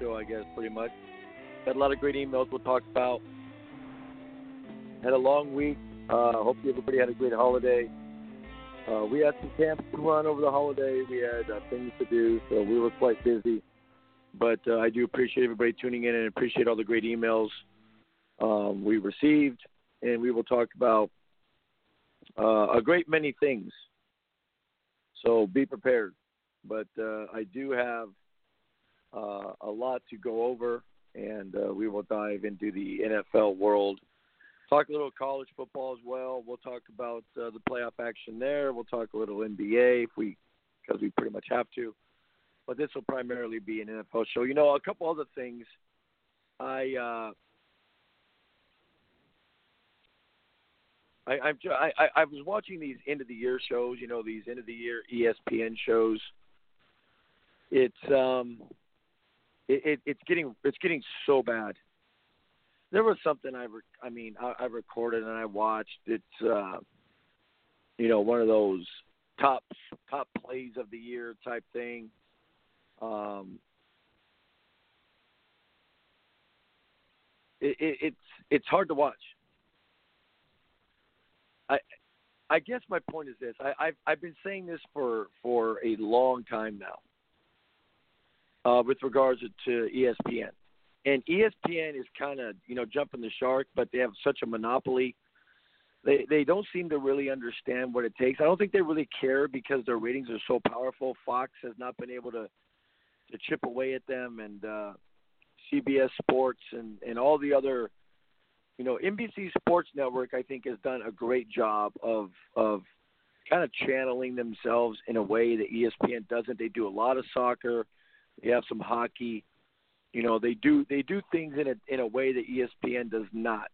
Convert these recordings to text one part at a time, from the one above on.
show, I guess, pretty much. Had a lot of great emails we'll talk about. Had a long week. Uh, hope everybody had a great holiday. Uh, we had some camps to run over the holiday. We had uh, things to do, so we were quite busy. But uh, I do appreciate everybody tuning in and appreciate all the great emails um, we received, and we will talk about uh, a great many things. So be prepared. But uh, I do have uh, a lot to go over, and uh, we will dive into the NFL world. Talk a little college football as well. We'll talk about uh, the playoff action there. We'll talk a little NBA if we, because we pretty much have to. But this will primarily be an NFL show. You know, a couple other things. I uh, I, I'm I, I was watching these end of the year shows. You know, these end of the year ESPN shows. It's um, it, it it's getting it's getting so bad. There was something I re- I mean I, I recorded and I watched. It's uh, you know, one of those top top plays of the year type thing. Um, it, it, it's it's hard to watch. I I guess my point is this. I, I've I've been saying this for for a long time now. Uh, with regards to ESPN, and ESPN is kind of you know jumping the shark, but they have such a monopoly. They they don't seem to really understand what it takes. I don't think they really care because their ratings are so powerful. Fox has not been able to to chip away at them, and uh, CBS Sports and and all the other you know, NBC Sports Network, I think, has done a great job of of kind of channeling themselves in a way that ESPN doesn't. They do a lot of soccer, they have some hockey. You know, they do they do things in a in a way that ESPN does not.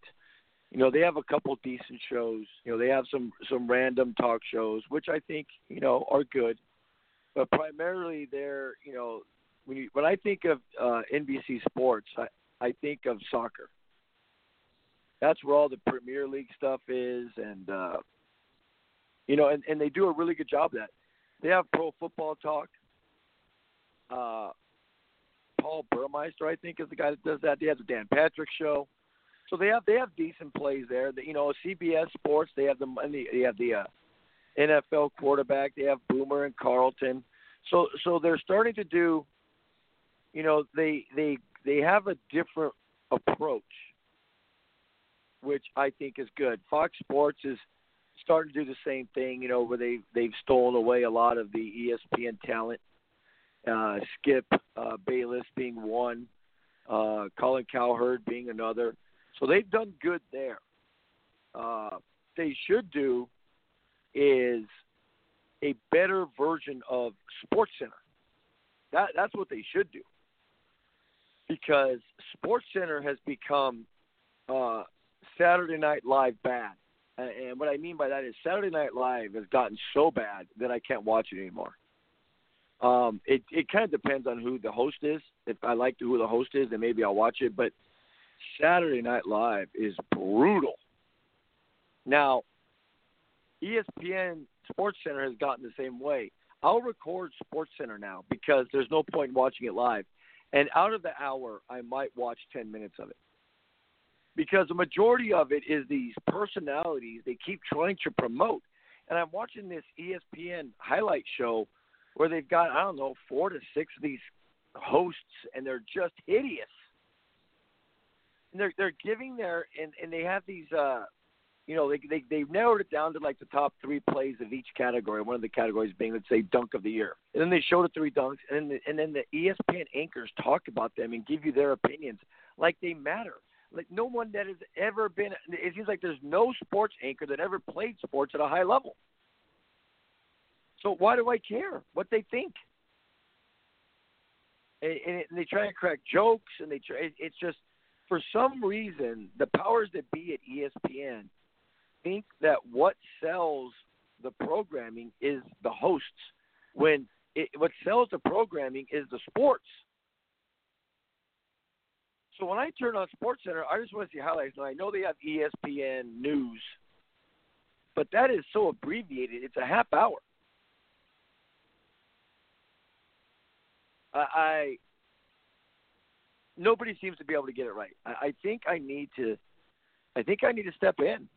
You know, they have a couple decent shows. You know, they have some some random talk shows, which I think you know are good. But primarily, they're you know when you when I think of uh, NBC Sports, I I think of soccer that's where all the Premier League stuff is, and uh, you know, and, and they do a really good job of that. They have Pro Football Talk. Uh, Paul Burmeister, I think, is the guy that does that. They have the Dan Patrick Show, so they have they have decent plays there. The, you know, CBS Sports, they have the they have the uh, NFL quarterback. They have Boomer and Carlton. So so they're starting to do. You know, they they they have a different approach which I think is good. Fox Sports is starting to do the same thing, you know, where they they've stolen away a lot of the ESPN talent. Uh, Skip uh, Bayless being one, uh, Colin Cowherd being another. So they've done good there. Uh, they should do is a better version of Sports Center. That that's what they should do. Because Sports Center has become uh, Saturday Night Live bad. And what I mean by that is Saturday Night Live has gotten so bad that I can't watch it anymore. Um, it it kind of depends on who the host is. If I like who the host is, then maybe I'll watch it. But Saturday Night Live is brutal. Now, ESPN Sports Center has gotten the same way. I'll record Sports Center now because there's no point in watching it live. And out of the hour, I might watch 10 minutes of it because the majority of it is these personalities they keep trying to promote. And I'm watching this ESPN highlight show where they've got I don't know four to six of these hosts, and they're just hideous. And they're they're giving their and and they have these uh you know they they they've narrowed it down to like the top three plays of each category. One of the categories being let's say dunk of the year, and then they show the three dunks, and then the, and then the ESPN anchors talk about them and give you their opinions like they matter like no one that has ever been. It seems like there's no sports anchor that ever played sports at a high level. So why do I care what they think? And, and, they try to crack jokes, and they try. It's just for some reason the powers that be at ESPN think that what sells the programming is the hosts, when it, what sells the programming is the sports. So when I turn on Sports Center, I just want to see highlights. And I know they have ESPN News, but that is so abbreviated. It's a half hour. I, I nobody seems to be able to get it right. I, I think I need to. I think I need to step in.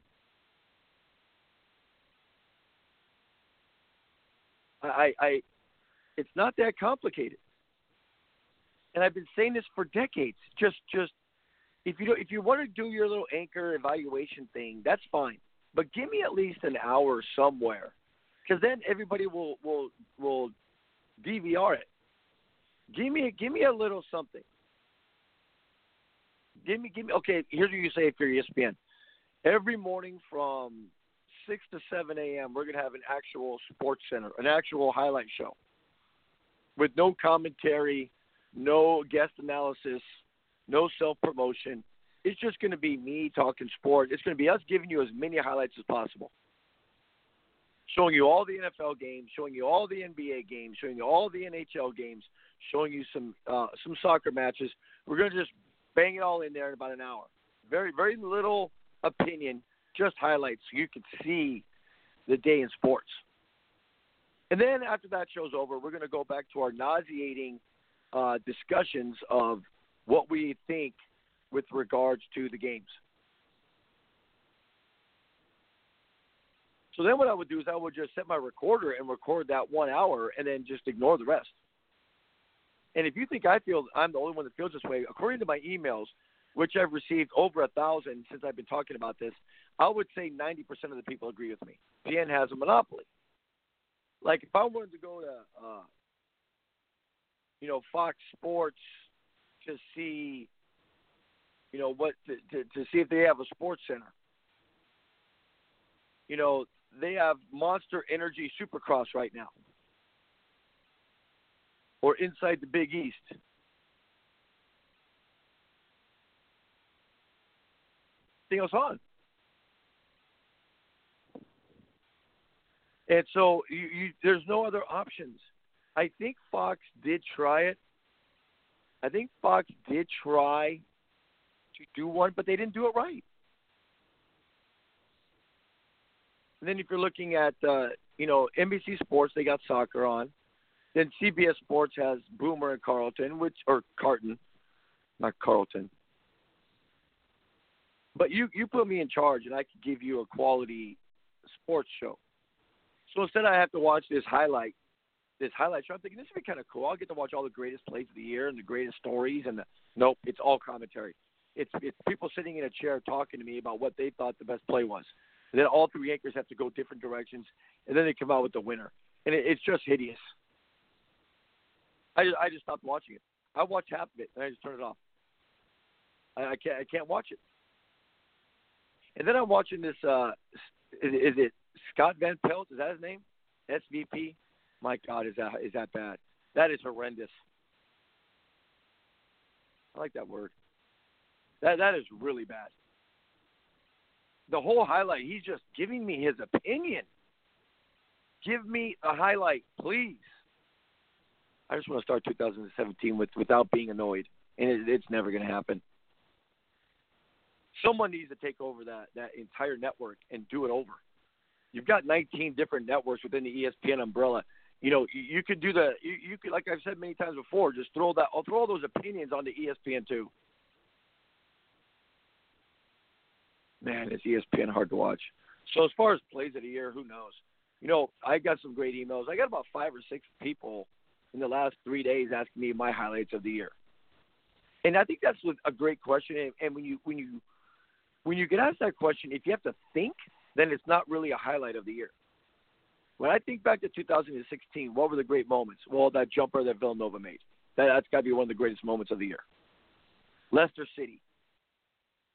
I, I, it's not that complicated. And I've been saying this for decades. Just, just if you do, if you want to do your little anchor evaluation thing, that's fine. But give me at least an hour somewhere, because then everybody will will will DVR it. Give me give me a little something. Give me give me okay. Here's what you say for ESPN. Every morning from six to seven a.m., we're gonna have an actual sports center, an actual highlight show, with no commentary, no guest analysis, no self promotion. It's just to be me talking sport. It's to be us giving you as many highlights as possible. Showing you all the NFL games, showing you all the NBA games, showing you all the NHL games, showing you some uh, some soccer matches. We're going to just bang it all in there in about an hour. Very very little opinion, just highlights so you can see the day in sports. And then after that show's over, we're going to go back to our nauseating uh, discussions of what we think with regards to the games. So then what I would do is I would just set my recorder and record that one hour and then just ignore the rest. And if you think I feel I'm the only one that feels this way, according to my emails, which I've received over a thousand since I've been talking about this, I would say 90% of the people agree with me. PN has a monopoly. Like if I wanted to go to uh, you know, Fox Sports to see, you know, what to, to, to see if they have a sports center. You know, they have Monster Energy Supercross right now, or Inside the Big East. Thing else on. And so you, you, there's no other options. I think Fox did try it. I think Fox did try to do one, but they didn't do it right. And then if you're looking at uh, you know NBC Sports, they got soccer on. Then CBS Sports has Boomer and Carlton, which or Carton, not Carlton. But you you put me in charge, and I could give you a quality sports show. So instead, I have to watch this highlight this highlight show. I'm thinking this would be kind of cool. I'll get to watch all the greatest plays of the year and the greatest stories. And the, nope, it's all commentary. It's it's people sitting in a chair talking to me about what they thought the best play was. And then all three anchors have to go different directions, and then they come out with the winner, and it, it's just hideous. I just, I just stopped watching it. I watched half of it, and I just turned it off. I, I can't I can't watch it. And then I'm watching this. uh Is, is it Scott Van Pelt? Is that his name? SVP my God, is that is that bad? That is horrendous. I like that word. That that is really bad. The whole highlight, he's just giving me his opinion. Give me a highlight, please. I just want to start 2017 with without being annoyed, and it, it's never going to happen. Someone needs to take over that that entire network and do it over. You've got 19 different networks within the ESPN umbrella you know, you, you could do the you, you could like I've said many times before, just throw that throw all those opinions onto ESPN too. Man, is ESPN hard to watch. So as far as plays of the year, who knows? You know, I got some great emails. I got about five or six people in the last three days asking me my highlights of the year, and I think that's a great question. And, when you when you when you get asked that question, if you have to think, then it's not really a highlight of the year. When I think back to 2016, what were the great moments? Well, that jumper that Villanova made. That, that's got to be one of the greatest moments of the year. Leicester City,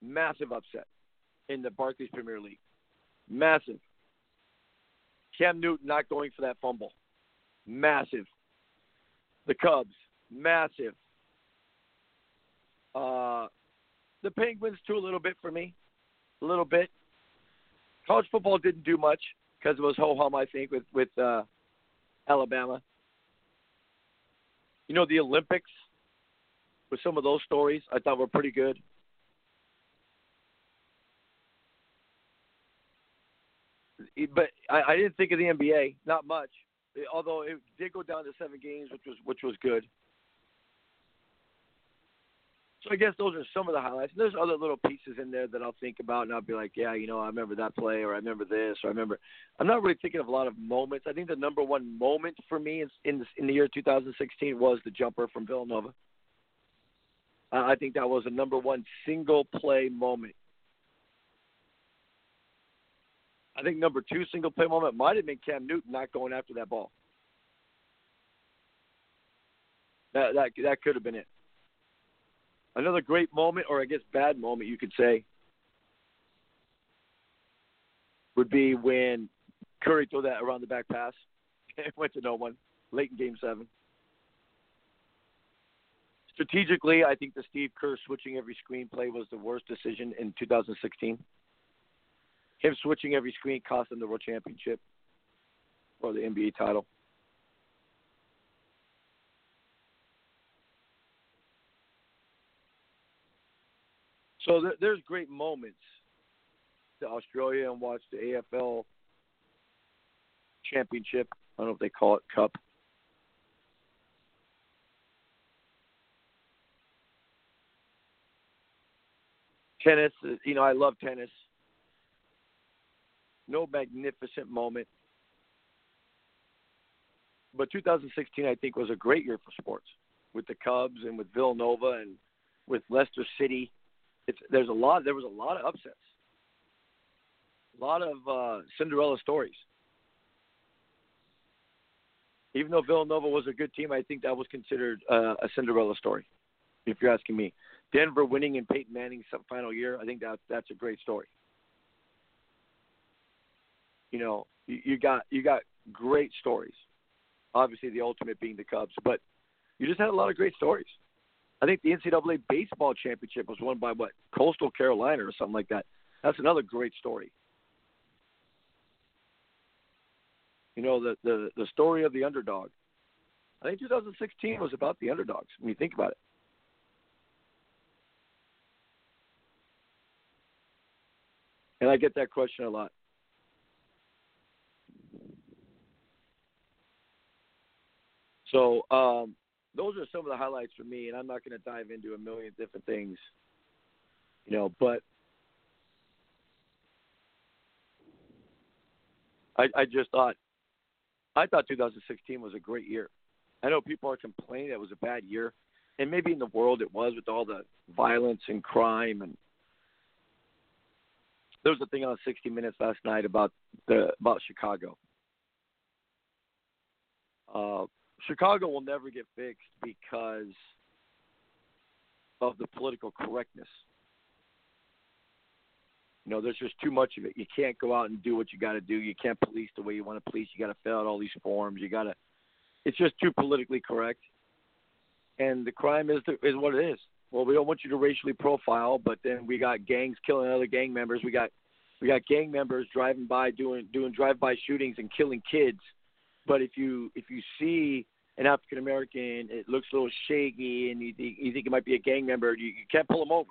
massive upset in the Barclays Premier League. Massive. Cam Newton not going for that fumble. Massive. The Cubs, massive. Uh, the Penguins, too, a little bit for me. A little bit. College football didn't do much because it was ho hum, I think, with with uh, Alabama. You know, the Olympics. with some of those stories, I thought were pretty good. But I, I didn't think of the NBA, not much. Although it did go down to seven games, which was which was good. So I guess those are some of the highlights. And there's other little pieces in there that I'll think about, and I'll be like, yeah, you know, I remember that play, or I remember this, or I remember. I'm not really thinking of a lot of moments. I think the number one moment for me in in, in the year 2016 was the jumper from Villanova. I think that was a number one single play moment. I think number two single play moment might have been Cam Newton not going after that ball. That that that could have been it. Another great moment, or I guess bad moment, you could say, would be when Curry threw that around the back pass and went to no one late in Game Seven. Strategically, I think the Steve Kerr switching every screen play was the worst decision in 2016. Him switching every screen cost them the World Championship or the NBA title. So there, there's great moments to Australia and watch the AFL championship. I don't know if they call it cup. Tennis, you know, I love tennis. No magnificent moment. But 2016, I think, was a great year for sports with the Cubs and with Villanova and with Leicester City it's there's a lot there was a lot of upsets, a lot of uh, Cinderella stories. Even though Villanova was a good team, I think that was considered uh, a Cinderella story. If you're asking me, Denver winning in Peyton Manning's final year, I think that that's a great story. You know, you, you got you got great stories. Obviously, the ultimate being the Cubs, but you just had a lot of great stories. I think the NCAA baseball championship was won by what Coastal Carolina or something like that. That's another great story. You know the the the story of the underdog. I think 2016 was about the underdogs when you think about it. And I get that question a lot. So um, those are some of the highlights for me, and I'm not going to dive into a million different things, you know, but I, I just thought I thought 2016 was a great year. I know people are complaining it was a bad year, and maybe in the world it was with all the violence and crime and there was a thing on 60 Minutes last night about the about Chicago. Uh, Chicago will never get fixed because of the political correctness. You know, there's just too much of it. You can't go out and do what you got to do. You can't police the way you want to police. You got to fill out all these forms. You got to. It's just too politically correct, and the crime is the, is what it is. Well, we don't want you to racially profile, but then we got gangs killing other gang members. We got we got gang members driving by doing doing drive-by shootings and killing kids. But if you if you see an African American, it looks a little shaky, and you, think, you think it might be a gang member, you, you can't pull him over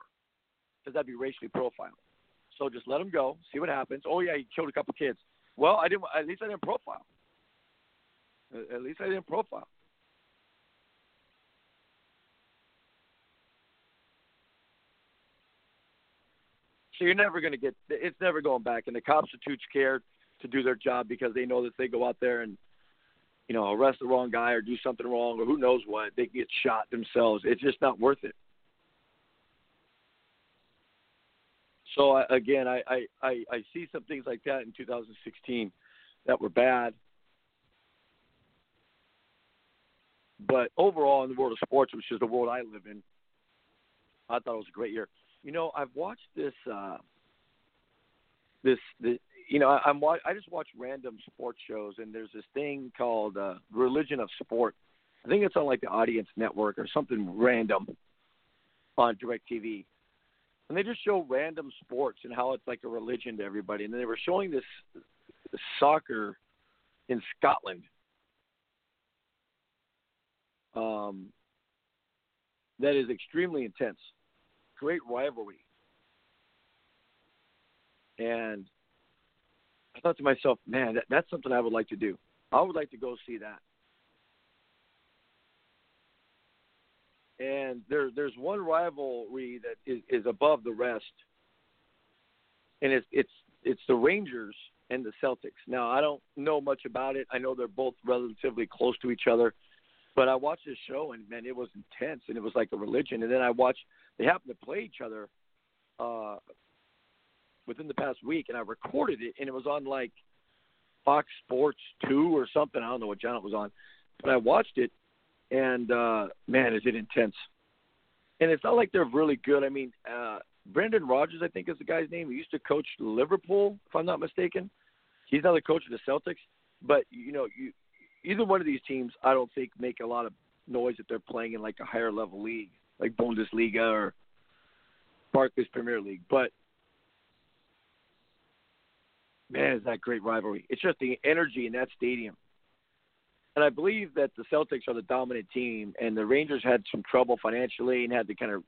because that'd be racially profiled. So just let him go, see what happens. Oh yeah, he killed a couple kids. Well, I didn't. At least I didn't profile. At least I didn't profile. So you're never going to get. It's never going back, and the cops are too scared to do their job because they know that they go out there and you know, arrest the wrong guy or do something wrong or who knows what, they get shot themselves. It's just not worth it. So I, again, I, I, I, see some things like that in 2016 that were bad. But overall, in the world of sports, which is the world I live in, I thought it was a great year. You know, I've watched this uh, this, this you know, I, am I just watch random sports shows, and there's this thing called uh, Religion of Sport. I think it's on like the Audience Network or something random on DirecTV, and they just show random sports and how it's like a religion to everybody. And then they were showing this, this soccer in Scotland. Um, that is extremely intense. Great rivalry. And I thought to myself, man, that, that's something I would like to do. I would like to go see that. And there, there's one rivalry that is, is above the rest, and it's it's it's the Rangers and the Celtics. Now I don't know much about it. I know they're both relatively close to each other, but I watched this show and man, it was intense and it was like a religion. And then I watched they happened to play each other uh, within the past week, and I recorded it, and it was on like Fox Sports Two or something. I don't know what channel it was on, but I watched it, and uh, man, is it intense! And it's not like they're really good. I mean, uh, Brendan Rodgers, I think is the guy's name. He used to coach Liverpool, if I'm not mistaken. He's now the coach of the Celtics. But you know, you, either one of these teams, I don't think make a lot of noise if they're playing in like a higher level league, like Bundesliga or Barclays Premier League. But man, is that great rivalry. It's just the energy in that stadium. And I believe that the Celtics are the dominant team, and the Rangers had some trouble financially and had to kind of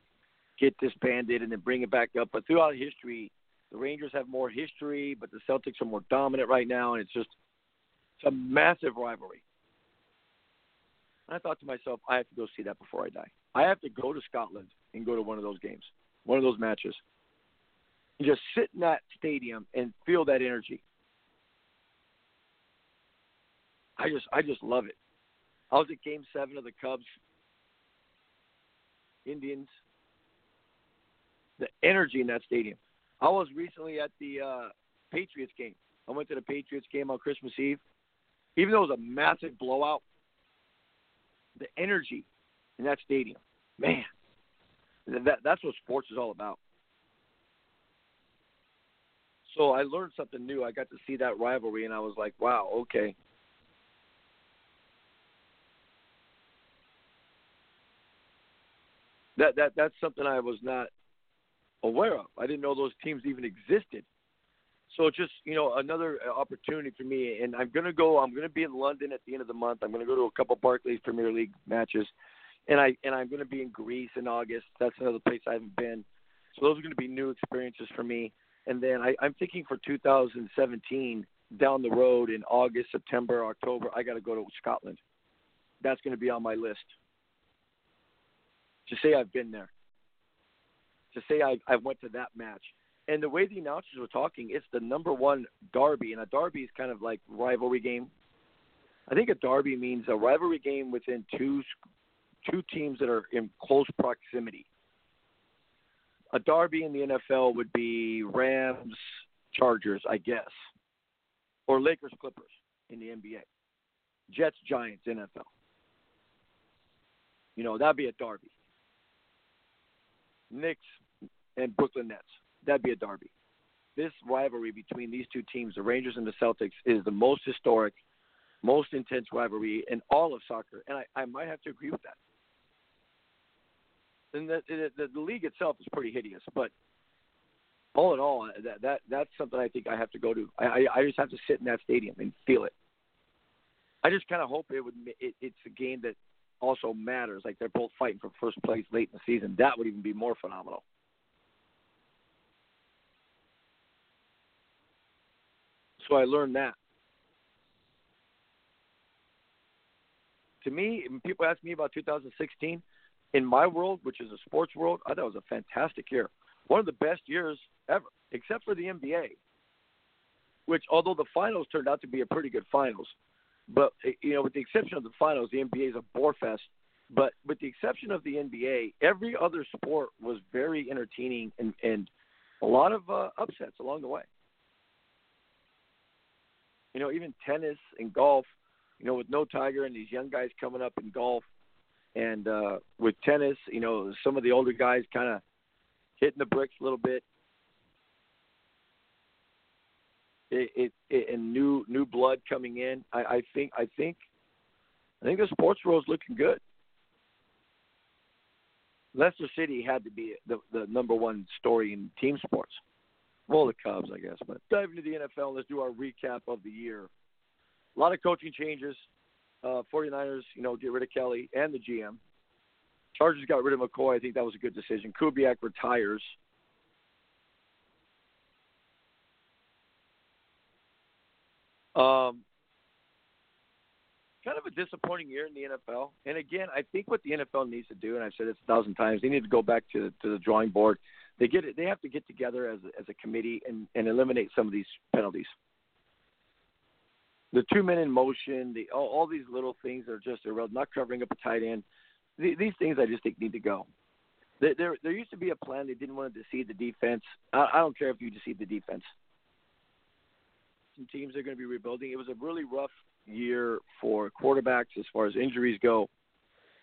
get disbanded and then bring it back up. But throughout history, the Rangers have more history, but the Celtics are more dominant right now, and it's just it's a massive rivalry. And I thought to myself, I have to go see that before I die. I have to go to Scotland and go to one of those games, one of those matches just sit in that stadium and feel that energy. I just I just love it. I was at game seven of the Cubs Indians. The energy in that stadium. I was recently at the uh, Patriots game. I went to the Patriots game on Christmas Eve. Even though it was a massive blowout, the energy in that stadium, man, that that's what sports is all about. So I learned something new. I got to see that rivalry, and I was like, wow, okay. That that that's something I was not aware of. I didn't know those teams even existed. So just you know another uh, opportunity for me, and I'm gonna go. I'm gonna be in London at the end of the month. I'm gonna go to a couple Barclays Premier League matches, and I and I'm gonna be in Greece in August. That's another place I haven't been. So those are gonna be new experiences for me. And then I, I'm thinking for 2017 down the road in August, September, October, I got to go to Scotland. That's going to be on my list. To say I've been there. To say I, I went to that match. And the way the announcers were talking, it's the number one derby, and a derby is kind of like rivalry game. I think a derby means a rivalry game within two two teams that are in close proximity a derby in the NFL would be Rams Chargers, I guess, or Lakers Clippers in the NBA, Jets Giants NFL. You know that'd be a derby. Knicks and Brooklyn Nets, that'd be a derby. This rivalry between these two teams, the Rangers and the Celtics, is the most historic, most intense rivalry in all of soccer, and I, I might have to agree with that and the, the the league itself is pretty hideous. But all in all, that that that's something I think I have to go to. I I, just have to sit in that stadium and feel it. I just kind of hope it would. It, it's a game that also matters. Like they're both fighting for first place late in the season. That would even be more phenomenal. So I learned that. To me, when people ask me about 2016, in my world, which is a sports world, I thought it was a fantastic year. One of the best years ever, except for the NBA, which although the finals turned out to be a pretty good finals, but you know, with the exception of the finals, the NBA is a bore fest. But with the exception of the NBA, every other sport was very entertaining and, and a lot of uh, upsets along the way. You know, even tennis and golf. You know, with no Tiger and these young guys coming up in golf, and uh, with tennis, you know, some of the older guys kind of hitting the bricks a little bit. It, it, it, and new new blood coming in. I, I think I think I think the sports world is looking good. Leicester City had to be the the number one story in team sports. Well, the Cubs, I guess. But dive into the NFL. Let's do our recap of the year. A lot of coaching changes uh, 49ers, you know, get rid of Kelly and the GM. Chargers got rid of McCoy. I think that was a good decision. Kubiak retires. Um, kind of a disappointing year in the NFL. And again, I think what the NFL needs to do, and I've said this a thousand times, they need to go back to to the drawing board. They get it. They have to get together as a, as a committee and, and eliminate some of these penalties. The two men in motion, the all, all these little things are just irrelevant. Not covering up a tight end. The, these things I just think need to go. There, there, there used to be a plan. They didn't want to deceive the defense. I, I don't care if you deceive the defense. Some teams are going to be rebuilding. It was a really rough year for quarterbacks as far as injuries go.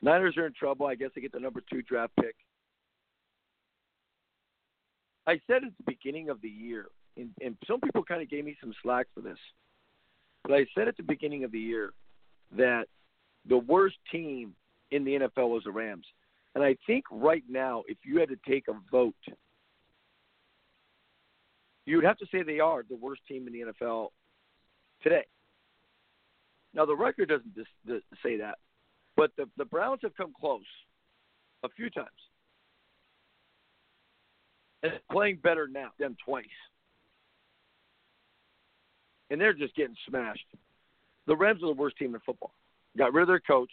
Niners are in trouble. I guess they get the number two draft pick. I said at the beginning of the year, and, and some people kind of gave me some slack for this, but I said at the beginning of the year that the worst team in the NFL was the Rams. And I think right now, if you had to take a vote, you would have to say they are the worst team in the NFL today. Now the record doesn't dis- say that, but the the Browns have come close a few times, and playing better now than twice, and they're just getting smashed. The Rams are the worst team in football. Got rid of their coach.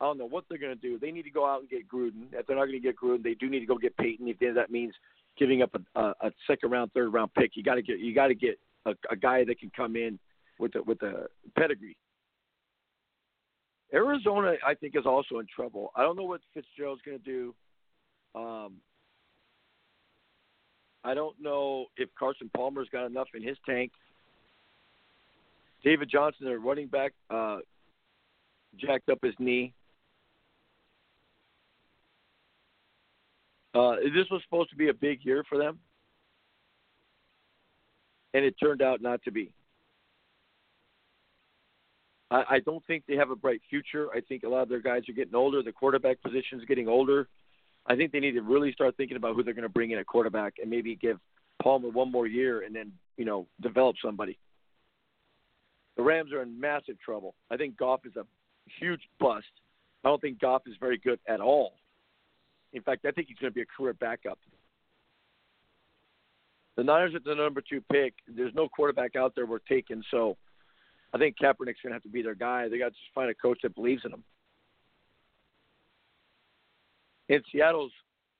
I don't know what they're going to do. They need to go out and get Gruden. If they're not going to get Gruden, they do need to go get Payton. If that means giving up a, a, a second round, third round pick, you got to get you got to get a, a guy that can come in with a, with a pedigree. Arizona, I think, is also in trouble. I don't know what Fitzgerald's going to do. Um, I don't know if Carson Palmer's got enough in his tank. David Johnson, their running back, uh, jacked up his knee. Uh, this was supposed to be a big year for them, and it turned out not to be. I, I don't think they have a bright future. I think a lot of their guys are getting older. The quarterback position is getting older. I think they need to really start thinking about who they're going to bring in at quarterback and maybe give Palmer one more year and then you know develop somebody. The Rams are in massive trouble. I think Goff is a huge bust. I don't think Goff is very good at all. In fact, I think he's going to be a career backup. The Niners at the number two pick. There's no quarterback out there we're taking, so I think Kaepernick's going to have to be their guy. They got to find a coach that believes in them. In Seattle's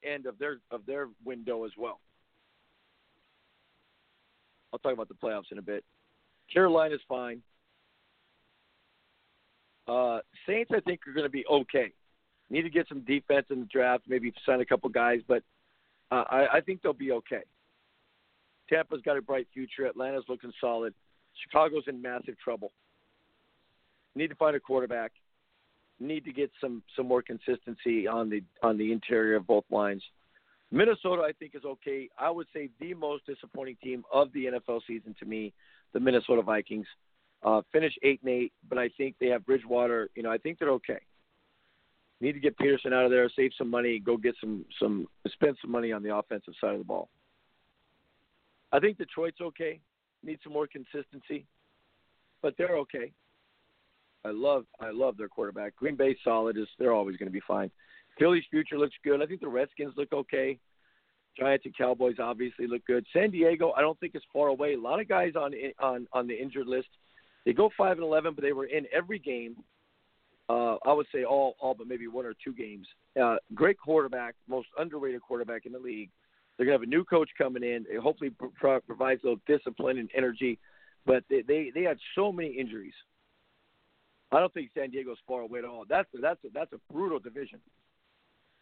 end of their of their window as well. I'll talk about the playoffs in a bit. Carolina's fine. Uh, Saints, I think, are going to be okay. Need to get some defense in the draft, maybe sign a couple guys, but uh, I, I think they'll be okay. Tampa's got a bright future. Atlanta's looking solid. Chicago's in massive trouble. Need to find a quarterback. Need to get some some more consistency on the on the interior of both lines. Minnesota, I think, is okay. I would say the most disappointing team of the NFL season to me, the Minnesota Vikings. Uh, finish eight and eight, but I think they have Bridgewater. You know, I think they're okay. Need to get Peterson out of there, save some money, go get some some spend some money on the offensive side of the ball. I think Detroit's okay need some more consistency, but they're okay. I love I love their quarterback. Green Bay solid is they're always going to be fine. Philly's future looks good. I think the Redskins look okay. Giants and Cowboys obviously look good. San Diego I don't think is far away. A lot of guys on on on the injured list. They go five and eleven, but they were in every game. Uh, I would say all all but maybe one or two games. Uh, great quarterback, most underrated quarterback in the league. They're to have a new coach coming in. It hopefully pro- provides a little discipline and energy. But they, they they had so many injuries. I don't think San Diego's far away at all. That's a, that's a, that's a brutal division.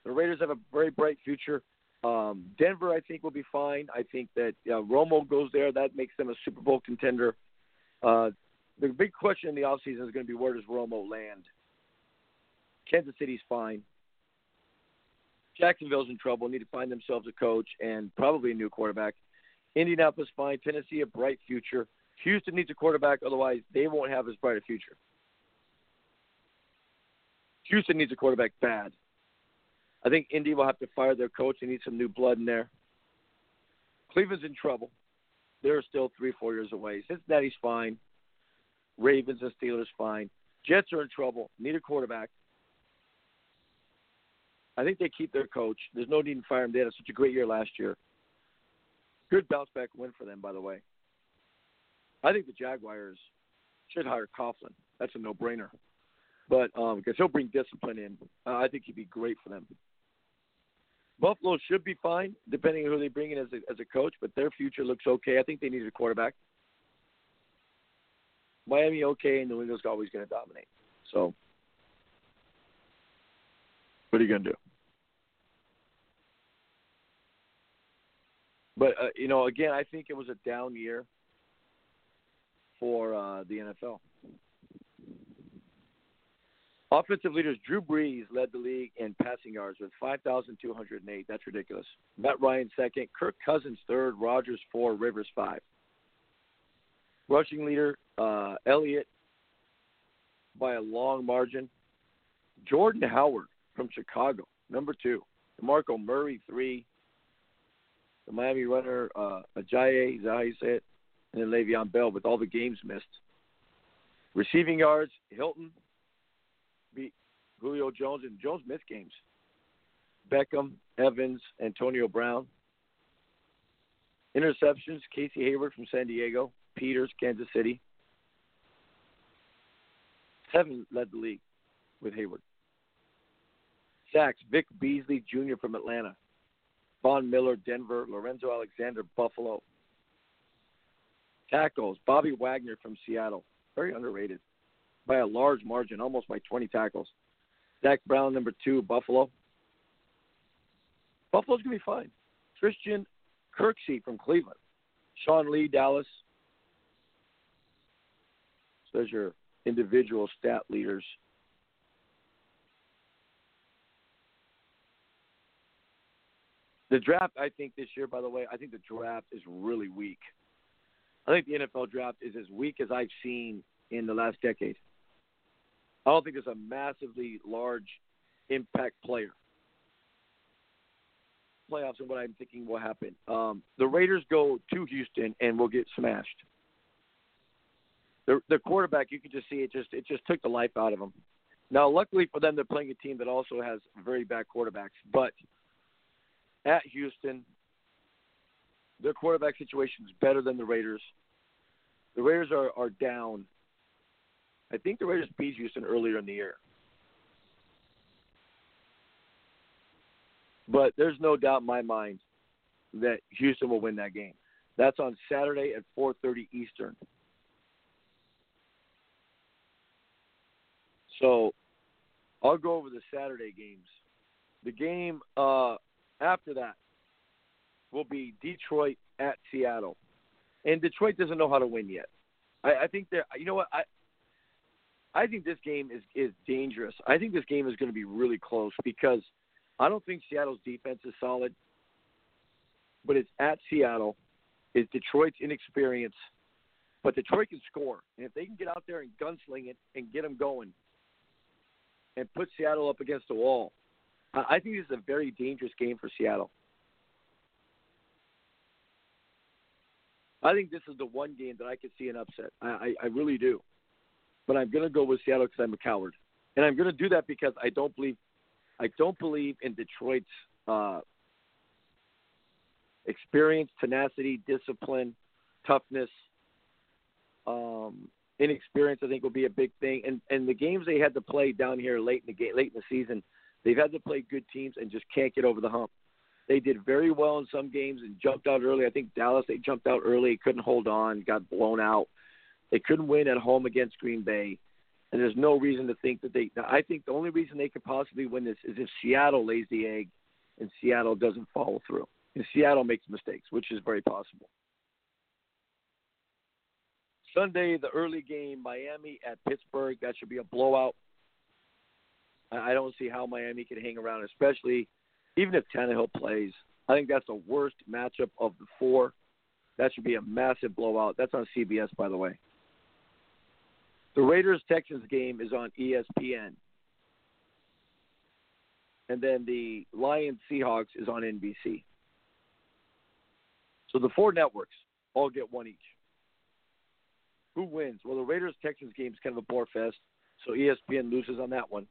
The Raiders have a very bright future. Um, Denver, I think, will be fine. I think that uh, Romo goes there. That makes them a Super Bowl contender. Uh, the big question in the offseason is going to be where does Romo land? Kansas City's fine. Jacksonville's in trouble. Need to find themselves a coach and probably a new quarterback. Indianapolis fine. Tennessee a bright future. Houston needs a quarterback, otherwise they won't have as bright a future. Houston needs a quarterback bad. I think Indy will have to fire their coach. They need some new blood in there. Cleveland's in trouble. They're still three, four years away. Cincinnati's fine. Ravens and Steelers fine. Jets are in trouble. Need a quarterback. I think they keep their coach. There's no need to fire him. They had such a great year last year. Good bounce back win for them, by the way. I think the Jaguars should hire Coughlin. That's a no-brainer. But um, because he'll bring discipline in, uh, I think he'd be great for them. Buffalo should be fine, depending on who they bring in as a, as a coach. But their future looks okay. I think they need a quarterback. Miami okay, and New England's always going to dominate. So, what are you going to do? But uh, you know, again, I think it was a down year for uh, the NFL. Offensive leaders Drew Brees led the league in passing yards with 5,208. That's ridiculous. Matt Ryan second, Kirk Cousins third, Rodgers four, Rivers five. Rushing leader uh, Elliott by a long margin. Jordan Howard from Chicago, number two. DeMarco Murray three. The Miami runner uh, Ajayi, is that how you say it? And then Le'Veon Bell with all the games missed. Receiving yards, Hilton Julio Jones, and Jones missed games. Beckham, Evans, Antonio Brown. Interceptions, Casey Hayward from San Diego, Peters, Kansas City. Seven led the league with Hayward. Sacks, Vic Beasley Jr. from Atlanta. Von Miller, Denver. Lorenzo Alexander, Buffalo. Tackles, Bobby Wagner from Seattle. Very underrated by a large margin, almost by 20 tackles. Zach Brown, number two, Buffalo. Buffalo's going to be fine. Christian Kirksey from Cleveland. Sean Lee, Dallas. So there's your individual stat leaders. The draft, I think, this year, by the way, I think the draft is really weak. I think the NFL draft is as weak as I've seen in the last decade. I don't think there's a massively large impact player. Playoffs and what I'm thinking will happen. Um, the Raiders go to Houston and will get smashed. The the quarterback, you can just see it just it just took the life out of them. Now, luckily for them, they're playing a team that also has very bad quarterbacks. But at Houston, their quarterback situation is better than the Raiders. The Raiders are, are down I think the Raiders beat Houston earlier in the year. But there's no doubt in my mind that Houston will win that game. That's on Saturday at 4:30 Eastern. So, I'll go over the Saturday games. The game uh, after that will be Detroit at Seattle, and Detroit doesn't know how to win yet. I, I think they're. You know what? I I think this game is is dangerous. I think this game is going to be really close because I don't think Seattle's defense is solid, but it's at Seattle. It's Detroit's inexperience, but Detroit can score, and if they can get out there and gunsling it and get them going, and put Seattle up against the wall, I think this is a very dangerous game for Seattle. I think this is the one game that I could see an upset. I, I, I really do but I'm going to go with Seattle because I'm a coward, and I'm going to do that because I don't believe I don't believe in Detroit's uh, experience, tenacity, discipline, toughness. Um, inexperience, I think, will be a big thing. And and the games they had to play down here late in the game, late in the season, they've had to play good teams and just can't get over the hump. They did very well in some games and jumped out early. I think Dallas they jumped out early, couldn't hold on, got blown out. They couldn't win at home against Green Bay, and there's no reason to think that they. I think the only reason they could possibly win this is if Seattle lays the egg, and Seattle doesn't follow through, and Seattle makes mistakes, which is very possible. Sunday, the early game, Miami at Pittsburgh. That should be a blowout. I don't see how Miami can hang around, especially even if Tannehill plays. I think that's the worst matchup of the four. That should be a massive blowout. That's on CBS, by the way. The Raiders Texans game is on ESPN. And then the Lions Seahawks is on NBC. So the four networks all get one each. Who wins? Well, the Raiders Texans game is kind of a bore fest, so ESPN loses on that one.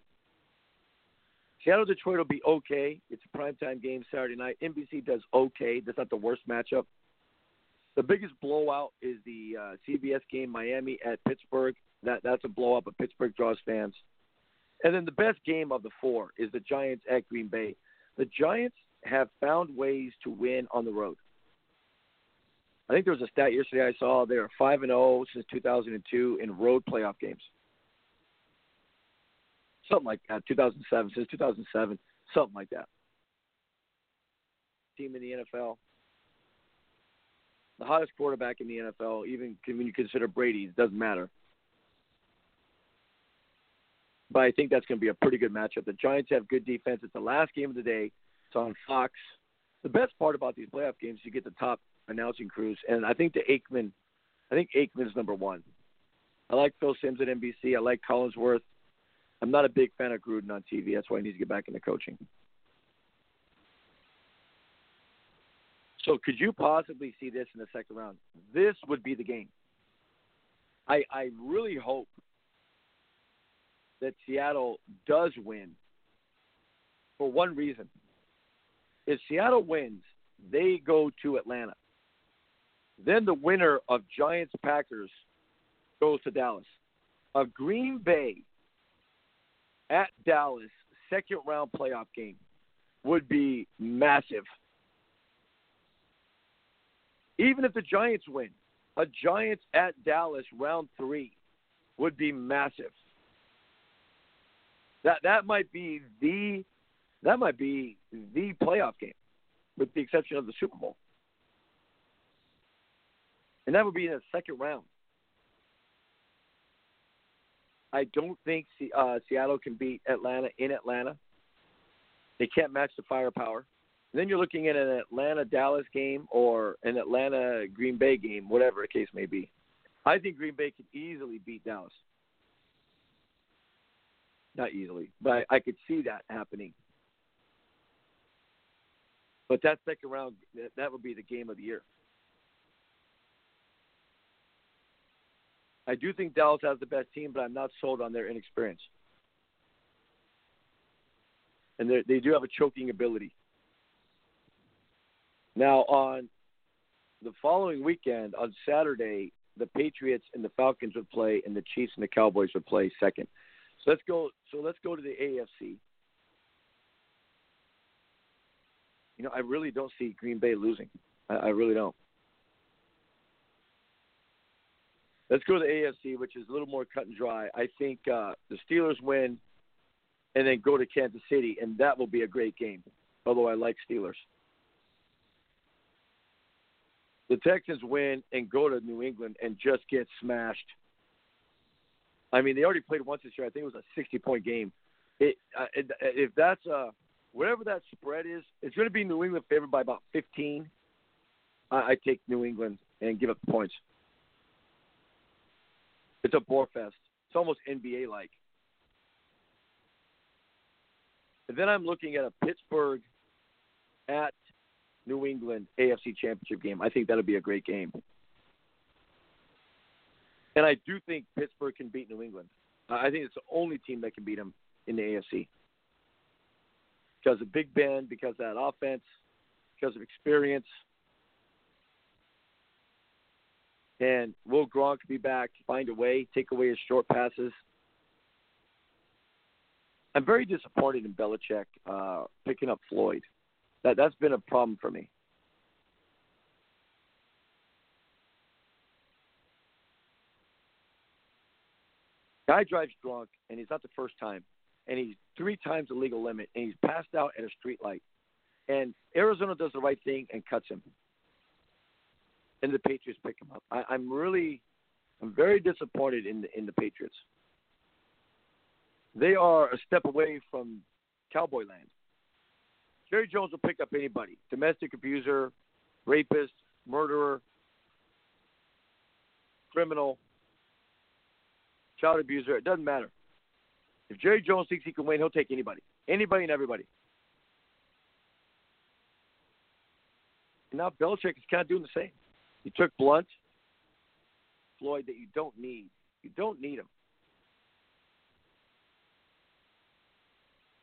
Seattle Detroit will be okay. It's a primetime game Saturday night. NBC does okay. That's not the worst matchup. The biggest blowout is the uh, CBS game Miami at Pittsburgh. That that's a blowout, but Pittsburgh draws fans. And then the best game of the four is the Giants at Green Bay. The Giants have found ways to win on the road. I think there was a stat yesterday I saw they are five and zero oh since 2002 in road playoff games. Something like that. 2007 since 2007, something like that. Team in the NFL, the hottest quarterback in the NFL, even when you consider Brady, it doesn't matter. But I think that's going to be a pretty good matchup. The Giants have good defense. It's the last game of the day. It's on Fox. The best part about these playoff games, you get the top announcing crews, and I think the Aikman, I think Aikman's number one. I like Phil Simms at NBC. I like Collinsworth. I'm not a big fan of Gruden on TV. That's why he needs to get back into coaching. So could you possibly see this in the second round? This would be the game. I I really hope that Seattle does win for one reason. If Seattle wins, they go to Atlanta. Then the winner of Giants Packers goes to Dallas. A Green Bay at Dallas second round playoff game would be massive. Even if the Giants win, a Giants at Dallas round three would be massive. That that might be the that might be the playoff game, with the exception of the Super Bowl. And that would be in the second round. I don't think uh, Seattle can beat Atlanta in Atlanta. They can't match the firepower. And then you're looking at an Atlanta Dallas game or an Atlanta Green Bay game, whatever the case may be. I think Green Bay could easily beat Dallas. Not easily, but I, I could see that happening. But that second round, that would be the game of the year. I do think Dallas has the best team, but I'm not sold on their inexperience. And they do have a choking ability. Now, on the following weekend, on Saturday, the Patriots and the Falcons would play, and the Chiefs and the Cowboys would play second. So let's go. So let's go to the AFC. You know, I really don't see Green Bay losing. I, I really don't. Let's go to the AFC, which is a little more cut and dry. I think uh, the Steelers win, and then go to Kansas City, and that will be a great game. Although I like Steelers. The Texans win and go to New England and just get smashed. I mean, they already played once this year. I think it was a 60-point game. It, uh, if that's uh, whatever that spread is, it's going to be New England favored by about 15. I, I take New England and give up the points. It's a bore fest. It's almost NBA like. And then I'm looking at a Pittsburgh at New England AFC Championship game. I think that'll be a great game. And I do think Pittsburgh can beat New England. I think it's the only team that can beat them in the AFC. Because of Big Ben, because of that offense, because of experience – And will Gronk be back, find a way, take away his short passes? I'm very disappointed in Belichick uh, picking up Floyd. That that's been a problem for me. Guy drives drunk, and he's not the first time, and he's three times the legal limit, and he's passed out at a street light. And Arizona does the right thing and cuts him and the Patriots pick him up. I, I'm really, I'm very disappointed in the in the Patriots. They are a step away from cowboy land. Jerry Jones will pick up anybody: domestic abuser, rapist, murderer, criminal, child abuser. It doesn't matter. If Jerry Jones thinks he can win, he'll take anybody, anybody and everybody. And now Belichick is kind of doing the same. He took Blount, Floyd, that you don't need. You don't need him.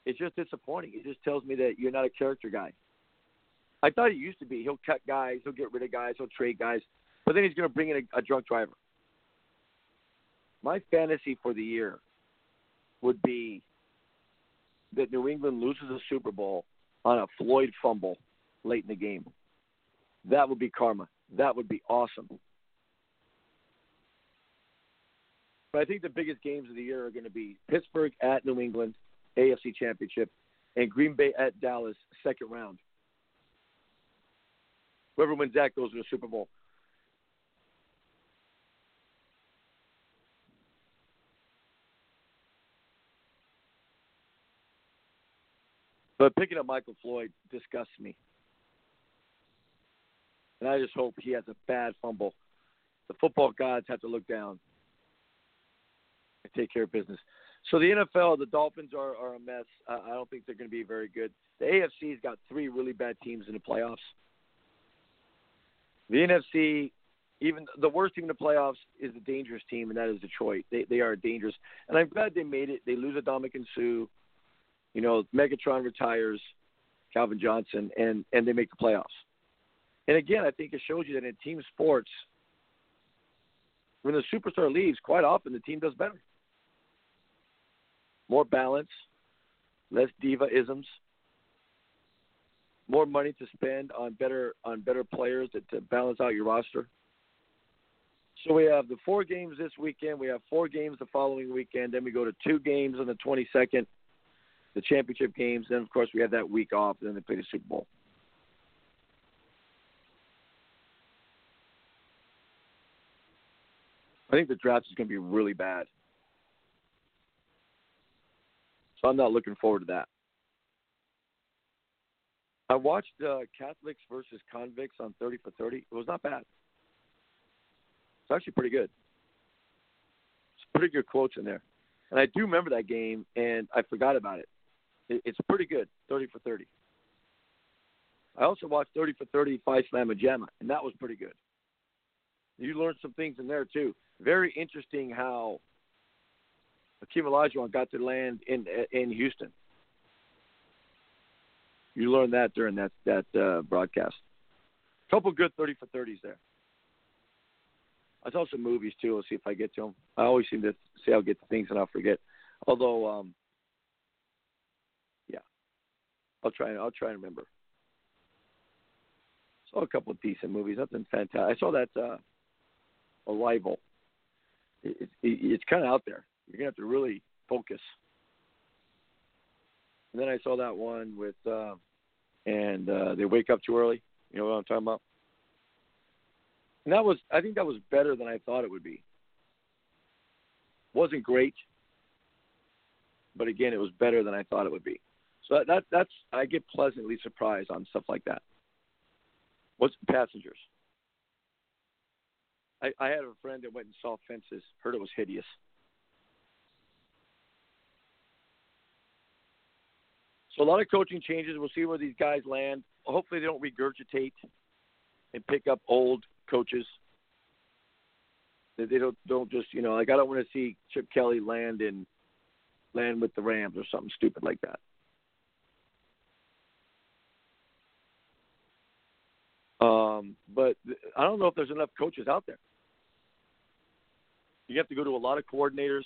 It's just disappointing. It just tells me that you're not a character guy. I thought he used to be. He'll cut guys, he'll get rid of guys, he'll trade guys, but then he's going to bring in a, a drunk driver. My fantasy for the year would be that New England loses a Super Bowl on a Floyd fumble late in the game. That would be karma. That would be awesome. But I think the biggest games of the year are going to be Pittsburgh at New England, AFC Championship, and Green Bay at Dallas, second round. Whoever wins that goes to the Super Bowl. But picking up Michael Floyd disgusts me. And I just hope he has a bad fumble. The football gods have to look down and take care of business. So the NFL, the Dolphins are, are a mess. Uh, I don't think they're going to be very good. The AFC's got three really bad teams in the playoffs. The NFC, even the worst team in the playoffs is the dangerous team, and that is Detroit. They they are dangerous, and I'm glad they made it. They lose Ndamukong Suh. You know, Megatron retires, Calvin Johnson, and and they make the playoffs. And again, I think it shows you that in team sports, when the superstar leaves, quite often the team does better. More balance, less diva isms, more money to spend on better on better players to, to balance out your roster. So we have the four games this weekend. We have four games the following weekend. Then we go to two games on the 22nd the championship games. Then, of course, we had that week off. and Then they played the Super Bowl. I think the draft is going to be really bad. So I'm not looking forward to that. I watched uh, Catholics versus convicts on 30 for 30. It was not bad. It's actually pretty good. It's pretty good quotes in there. And I do remember that game, and I forgot about it. It's pretty good, 30 for 30. I also watched 30 for 30 Phi Slama Jama, and that was pretty good. You learned some things in there too. Very interesting how Akeem Olajuwon got to land in in Houston. You learned that during that that uh, broadcast. Couple good 30 for 30s there. I saw some movies too. Let's see if I get to them. I always seem to say I'll get to things and I'll forget. Although um, I'll try. I'll try and remember. Saw a couple of decent movies. Nothing fantastic. I saw that uh, Arrival. It, it, it's kind of out there. You're gonna have to really focus. And then I saw that one with, uh, and uh, they wake up too early. You know what I'm talking about? And that was, I think that was better than I thought it would be. Wasn't great, but again, it was better than I thought it would be. That, that that's I get pleasantly surprised on stuff like that. What's passengers? I, I had a friend that went and saw fences. Heard it was hideous. So a lot of coaching changes. We'll see where these guys land. Hopefully they don't regurgitate and pick up old coaches. That they don't don't just you know like I don't want to see Chip Kelly land in land with the Rams or something stupid like that. Um, but I don't know if there's enough coaches out there. You have to go to a lot of coordinators.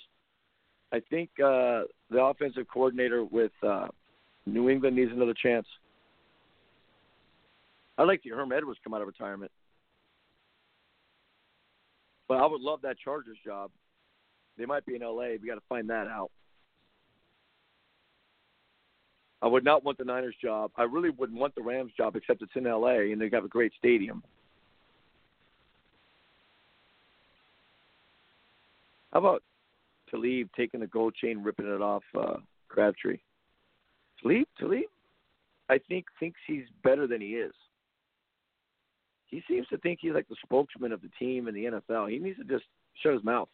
I think uh, the offensive coordinator with uh, New England needs another chance. I'd like to hear Herm Edwards come out of retirement. But I would love that Chargers job. They might be in LA. We got to find that out. I would not want the Niners job. I really wouldn't want the Rams job, except it's in L.A. and they have a great stadium. How about Talib taking the gold chain, ripping it off uh, Crabtree? Talib, Talib, I think thinks he's better than he is. He seems to think he's like the spokesman of the team in the NFL. He needs to just shut his mouth.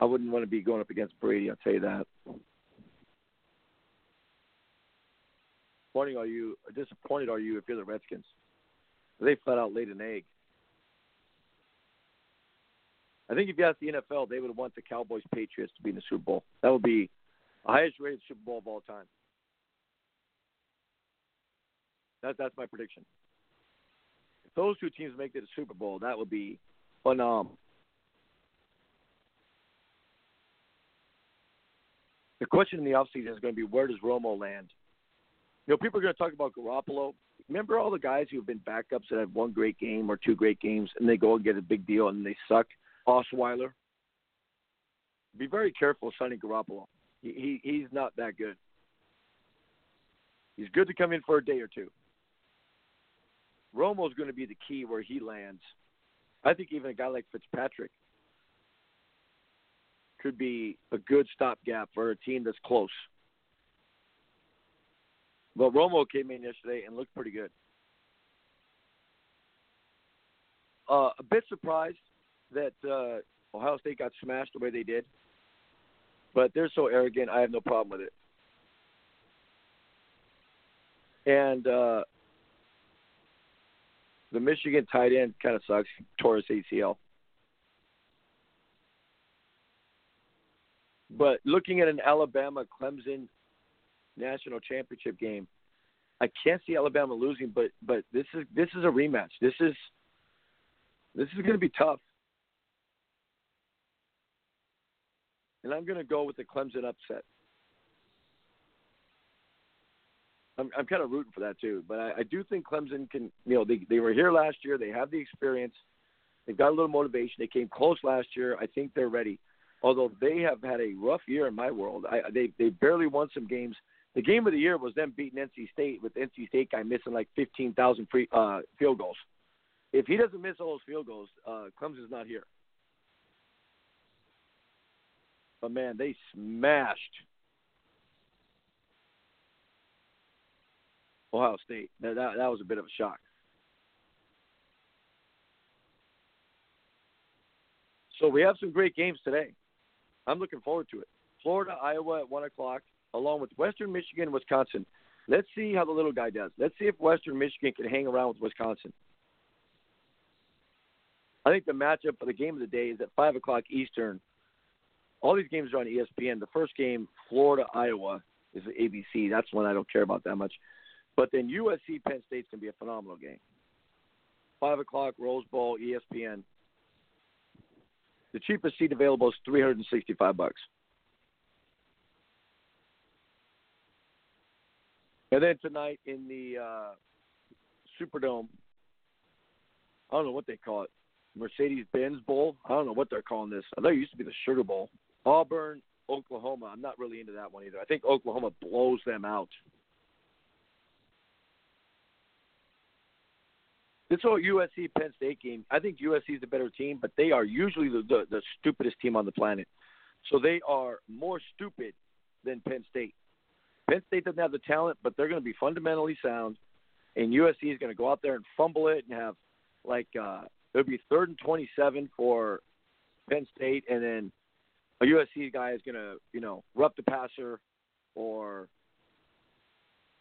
I wouldn't want to be going up against Brady. I'll tell you that. Disappointing are you? Disappointed are you if you're the Redskins? They flat out laid an egg. I think if you ask the NFL, they would want the Cowboys Patriots to be in the Super Bowl. That would be the highest rated Super Bowl of all time. That, that's my prediction. If those two teams make it to the Super Bowl, that would be phenomenal. The question in the offseason is going to be where does Romo land? You know, people are going to talk about Garoppolo. Remember all the guys who have been backups that have one great game or two great games and they go and get a big deal and they suck? Osweiler. Be very careful signing Garoppolo. He, he he's not that good. He's good to come in for a day or two. Romo's going to be the key where he lands. I think even a guy like Fitzpatrick could be a good stopgap for a team that's close. But Romo came in yesterday and looked pretty good. Uh, a bit surprised that uh, Ohio State got smashed the way they did, but they're so arrogant. I have no problem with it. And uh, the Michigan tight end kind of sucks. Tore his ACL. But looking at an Alabama Clemson national championship game, I can't see Alabama losing. But but this is this is a rematch. This is this is going to be tough. And I'm going to go with the Clemson upset. I'm, I'm kind of rooting for that too. But I, I do think Clemson can. You know, they they were here last year. They have the experience. They've got a little motivation. They came close last year. I think they're ready. Although they have had a rough year in my world, I, they they barely won some games. The game of the year was them beating NC State with NC State guy missing like 15,000 free uh, field goals. If he doesn't miss all those field goals, uh, Clemson's not here. But man, they smashed Ohio State. That, that, that was a bit of a shock. So we have some great games today. I'm looking forward to it. Florida, Iowa at one o'clock, along with Western Michigan, and Wisconsin. Let's see how the little guy does. Let's see if Western Michigan can hang around with Wisconsin. I think the matchup for the game of the day is at five o'clock Eastern. All these games are on ESPN. The first game, Florida, Iowa, is ABC. That's one I don't care about that much. But then USC Penn State's gonna be a phenomenal game. Five o'clock Rose Bowl ESPN. The cheapest seat available is three hundred and sixty-five bucks. And then tonight in the uh, Superdome, I don't know what they call it, Mercedes Benz Bowl. I don't know what they're calling this. I know it used to be the Sugar Bowl. Auburn, Oklahoma. I'm not really into that one either. I think Oklahoma blows them out. This whole USC Penn State game, I think USC is the better team, but they are usually the, the, the stupidest team on the planet. So they are more stupid than Penn State. Penn State doesn't have the talent, but they're going to be fundamentally sound, and USC is going to go out there and fumble it and have like uh, it'll be third and twenty-seven for Penn State, and then a USC guy is going to you know rough the passer or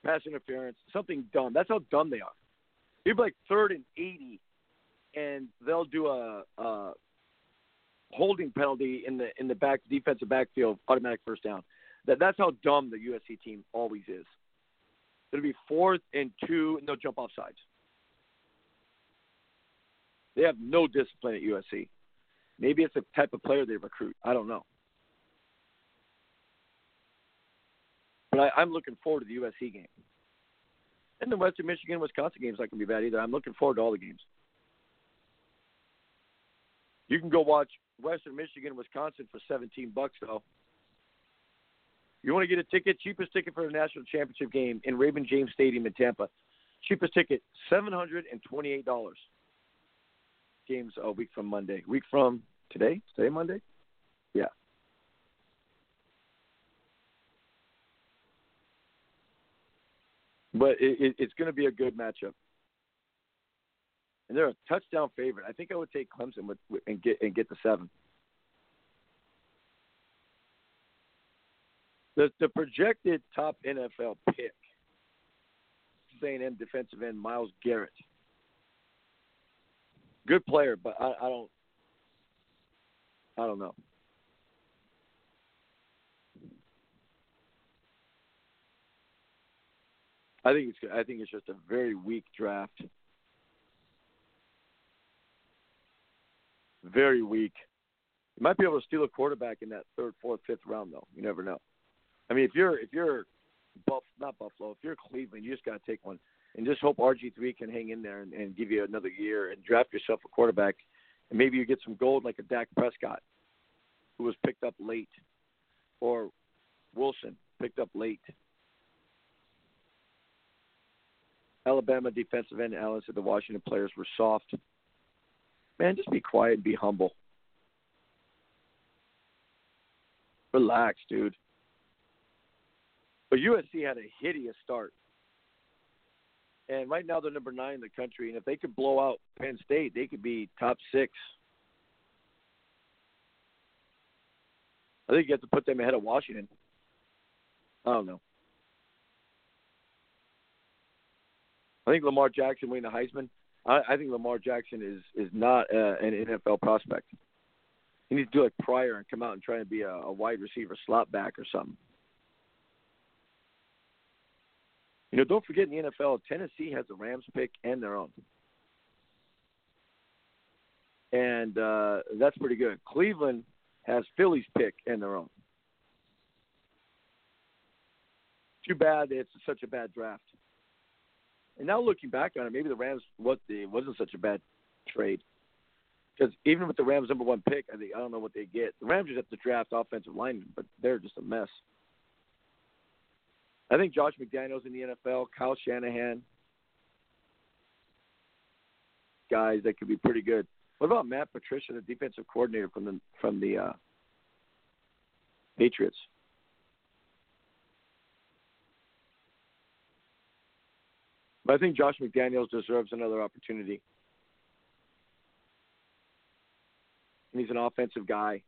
pass interference, something dumb. That's how dumb they are. It'd be like third and eighty, and they'll do a, a holding penalty in the in the back defensive backfield, automatic first down. That that's how dumb the USC team always is. It'll be fourth and two, and they'll jump off sides. They have no discipline at USC. Maybe it's the type of player they recruit. I don't know. But I, I'm looking forward to the USC game. And the Western Michigan Wisconsin game's not going to be bad either. I'm looking forward to all the games. You can go watch Western Michigan Wisconsin for 17 bucks though. You want to get a ticket? Cheapest ticket for the national championship game in Raymond James Stadium in Tampa. Cheapest ticket seven hundred and twenty-eight dollars. Games a week from Monday. Week from today? Today Monday? Yeah. but it, it, it's going to be a good matchup. And they're a touchdown favorite. I think I would take Clemson with, with, and get and get the seven. The the projected top NFL pick, St. M defensive end Myles Garrett. Good player, but I, I don't I don't know. I think it's I think it's just a very weak draft. Very weak. You might be able to steal a quarterback in that third, fourth, fifth round though. You never know. I mean, if you're if you're Buff, not Buffalo, if you're Cleveland, you just got to take one and just hope RG three can hang in there and, and give you another year and draft yourself a quarterback, and maybe you get some gold like a Dak Prescott, who was picked up late, or Wilson picked up late. Alabama defensive end Allen said the Washington players were soft. Man, just be quiet and be humble. Relax, dude. But USC had a hideous start. And right now they're number nine in the country. And if they could blow out Penn State, they could be top six. I think you have to put them ahead of Washington. I don't know. I think Lamar Jackson winning the Heisman. I, I think Lamar Jackson is is not uh, an NFL prospect. He needs to do like Pryor and come out and try to be a, a wide receiver slot back or something. You know, don't forget in the NFL, Tennessee has the Rams pick and their own. And uh, that's pretty good. Cleveland has Philly's pick and their own. Too bad it's such a bad draft. And now looking back on it, maybe the Rams what the wasn't such a bad trade. Because even with the Rams' number one pick, I think I don't know what they get. The Rams just have to draft offensive linemen, but they're just a mess. I think Josh McDaniels in the NFL, Kyle Shanahan, guys that could be pretty good. What about Matt Patricia, the defensive coordinator from the from the uh, Patriots? But I think Josh McDaniels deserves another opportunity. And he's an offensive guy.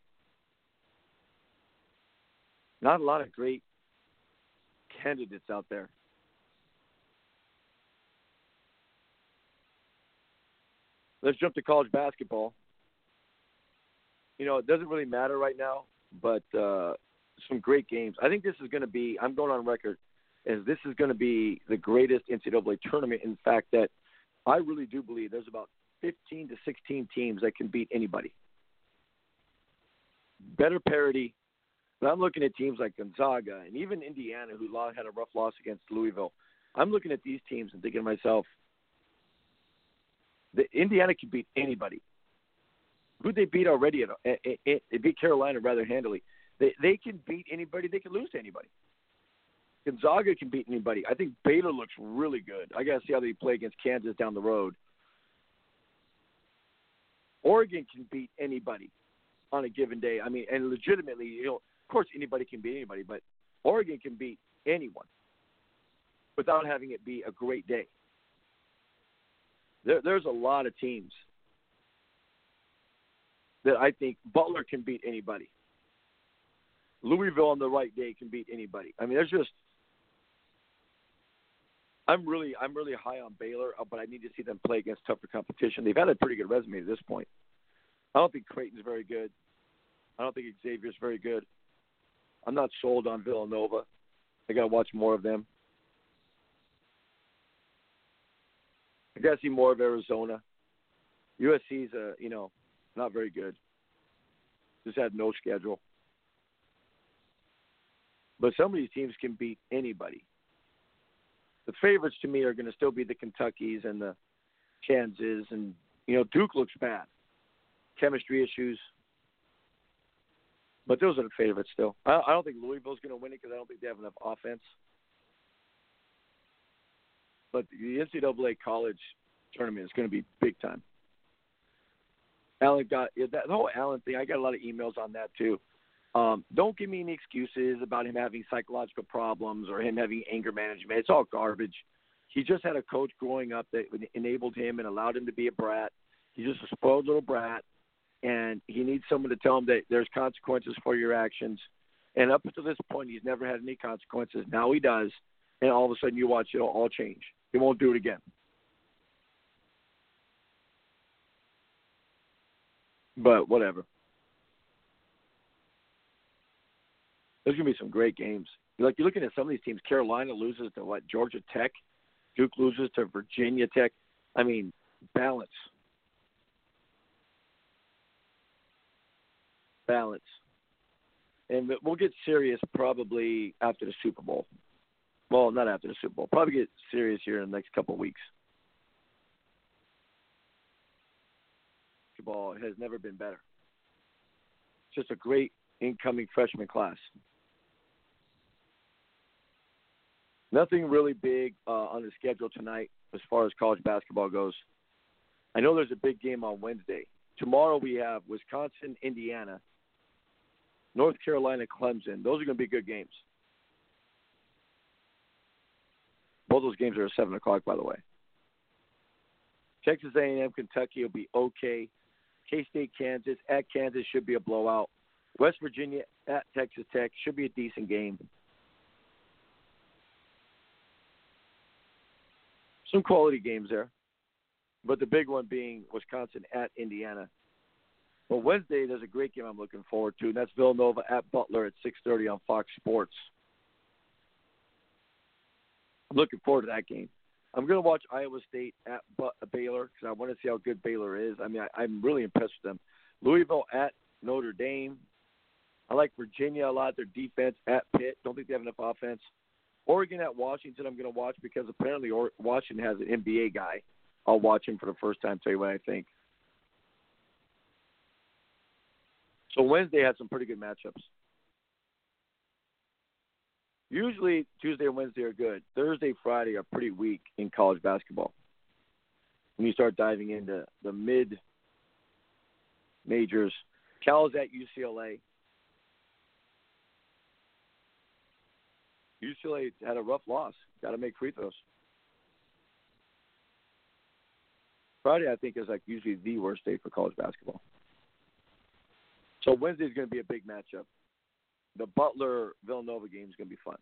Not a lot of great candidates out there. Let's jump to college basketball. You know, it doesn't really matter right now, but uh, some great games. I think this is going to be, I'm going on record, as this is going to be the greatest NCAA tournament. In fact, that I really do believe there's about 15 to 16 teams that can beat anybody. Better parity, but I'm looking at teams like Gonzaga and even Indiana, who had a rough loss against Louisville. I'm looking at these teams and thinking to myself, the Indiana can beat anybody. Who they beat already? At, it, it, it beat Carolina rather handily. They they can beat anybody. They can lose to anybody. Gonzaga can beat anybody. I think Baylor looks really good. I got to see how they play against Kansas down the road. Oregon can beat anybody on a given day. I mean, and legitimately, you know, course, anybody can beat anybody, but Oregon can beat anyone without having it be a great day. There, there's a lot of teams that I think Butler can beat anybody. Louisville on the right day can beat anybody. I mean, there's just I'm really I'm really high on Baylor, uh, but I need to see them play against tougher competition. They've had a pretty good resume at this point. I don't think Creighton's very good. I don't think Xavier's very good. I'm not sold on Villanova. I got to watch more of them. I got to see more of Arizona. USC's, uh, you know, not very good. Just had no schedule. But some of these teams can beat anybody. The favorites to me are going to still be the Kentuckys and the Kansas, and you know Duke looks bad. Chemistry issues. But those are the favorites still. I, I don't think Louisville's going to win it because I don't think they have enough offense. But the NCAA college tournament is going to be big time. Allen got that whole Allen thing. I got a lot of emails on that too. Um, don't give me any excuses about him having psychological problems or him having anger management. It's all garbage. He just had a coach growing up that enabled him and allowed him to be a brat. He's just a spoiled little brat and he needs someone to tell him that there's consequences for your actions. And up until this point, he's never had any consequences. Now he does, and all of a sudden, you watch it'll all change. He won't do it again. But whatever. There's gonna be some great games. like you're looking at some of these teams. Carolina loses to what? Georgia Tech. Duke loses to Virginia Tech. I mean, balance. Balance. And we'll get serious probably after the Super Bowl. Well, not after the Super Bowl. Probably get serious here in the next couple of weeks. Basketball has never been better. Just a great incoming freshman class. Nothing really big uh, on the schedule tonight as far as college basketball goes. I know there's a big game on Wednesday. Tomorrow we have Wisconsin, Indiana, North Carolina, Clemson. Those are going to be good games. Both those games are at seven o'clock, by the way. Texas A&M, Kentucky will be okay. K State, Kansas at Kansas should be a blowout. West Virginia at Texas Tech should be a decent game. Some quality games there, but the big one being Wisconsin at Indiana. But Wednesday, there's a great game I'm looking forward to, and that's Villanova at Butler at 6:30 on Fox Sports. I'm looking forward to that game. I'm going to watch Iowa State at Baylor because I want to see how good Baylor is. I mean, I, I'm really impressed with them. Louisville at Notre Dame. I like Virginia a lot. Their defense at Pitt. Don't think they have enough offense. Oregon at Washington. I'm going to watch because apparently Washington has an NBA guy. I'll watch him for the first time. Tell you what I think. So Wednesday had some pretty good matchups. Usually Tuesday and Wednesday are good. Thursday, Friday are pretty weak in college basketball. When you start diving into the mid majors, Cal's at UCLA. UCLA had a rough loss. Got to make free throws. Friday, I think, is like usually the worst day for college basketball. So Wednesday is going to be a big matchup. The Butler Villanova game is going to be fun.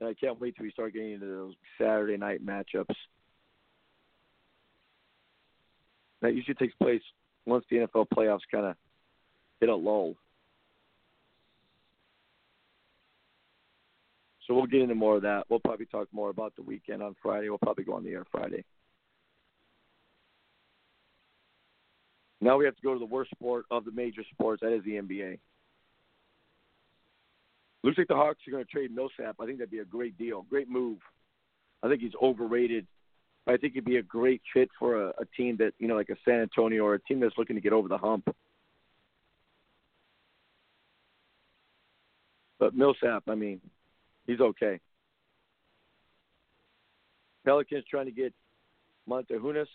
And I can't wait till we start getting into those Saturday night matchups. That usually takes place once the NFL playoffs kind of hit a lull. So we'll get into more of that. We'll probably talk more about the weekend on Friday. We'll probably go on the air Friday. Now we have to go to the worst sport of the major sports. That is the NBA. Looks like the Hawks are going to trade Millsap. I think that'd be a great deal, great move. I think he's overrated. I think he'd be a great fit for a, a team that you know, like a San Antonio or a team that's looking to get over the hump. But Millsap, I mean, he's okay. Pelicans trying to get Motiejunas.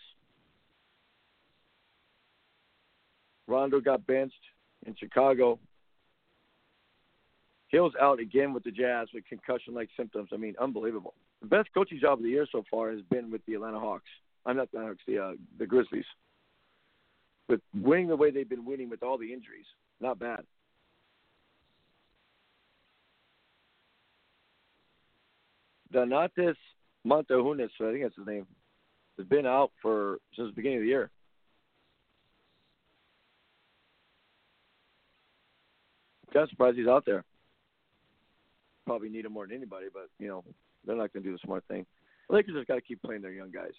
Rondo got benched in Chicago. Hill's out again with the Jazz with concussion-like symptoms. I mean, unbelievable. The best coaching job of the year so far has been with the Atlanta Hawks. I'm not the Hawks, the uh, the Grizzlies. With winning the way they've been winning with all the injuries, not bad. Donatas Motiejunas, I think that's his name, has been out for since the beginning of the year. Kind of surprised he's out there. Probably need him more than anybody, but you know they're not going to do the smart thing. The Lakers just got to keep playing their young guys.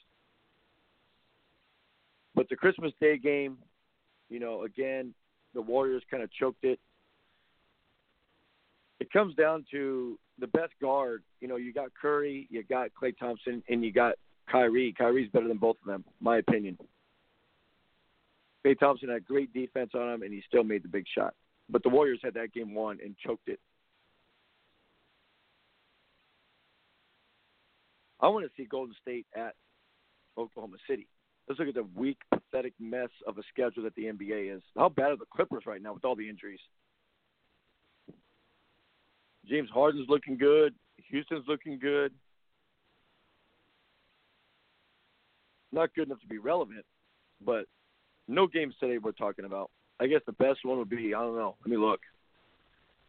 But the Christmas Day game, you know, again, the Warriors kind of choked it. It comes down to the best guard. You know, you got Curry, you got Klay Thompson, and you got Kyrie. Kyrie's better than both of them, my opinion. Klay Thompson had great defense on him, and he still made the big shot. But the Warriors had that game won and choked it. I want to see Golden State at Oklahoma City. Let's look at the weak, pathetic mess of a schedule that the NBA is. How bad are the Clippers right now with all the injuries? James Harden's looking good. Houston's looking good. Not good enough to be relevant, but no games today we're talking about. I guess the best one would be I don't know. Let me look.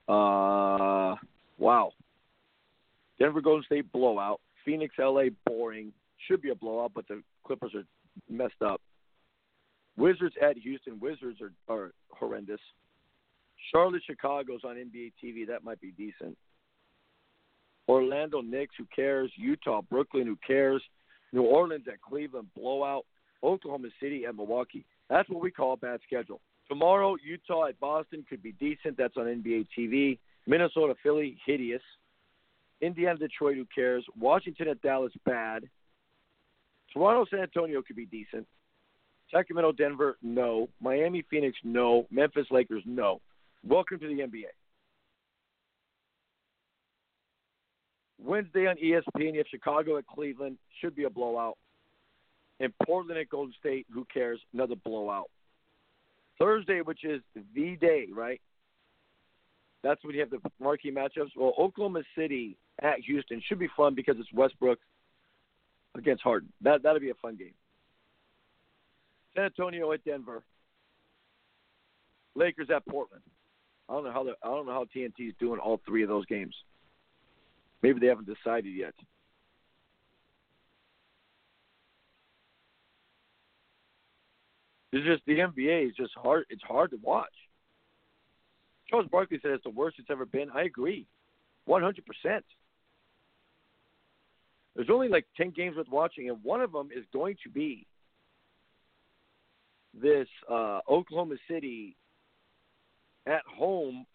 Uh, wow. Denver Golden State blowout. Phoenix LA boring. Should be a blowout, but the Clippers are messed up. Wizards at Houston. Wizards are, are horrendous. Charlotte, Chicago's on NBA TV. That might be decent. Orlando, Knicks. Who cares? Utah, Brooklyn. Who cares? New Orleans at Cleveland. Blowout. Oklahoma City at Milwaukee. That's what we call a bad schedule. Tomorrow, Utah at Boston could be decent. That's on NBA TV. Minnesota, Philly, hideous. Indiana, Detroit, who cares? Washington at Dallas, bad. Toronto, San Antonio could be decent. Sacramento, Denver, no. Miami, Phoenix, no. Memphis, Lakers, no. Welcome to the NBA. Wednesday on ESPN, you have Chicago at Cleveland, should be a blowout. And Portland at Golden State, who cares? Another blowout. Thursday, which is the day, right? That's when you have the marquee matchups. Well, Oklahoma City at Houston should be fun because it's Westbrook against Harden. That that'll be a fun game. San Antonio at Denver. Lakers at Portland. I don't know how the, I don't know how TNT is doing all three of those games. Maybe they haven't decided yet. It's just the NBA is just hard. It's hard to watch. Charles Barkley said it's the worst it's ever been. I agree, one hundred percent. There's only like ten games worth watching, and one of them is going to be this uh, Oklahoma City at home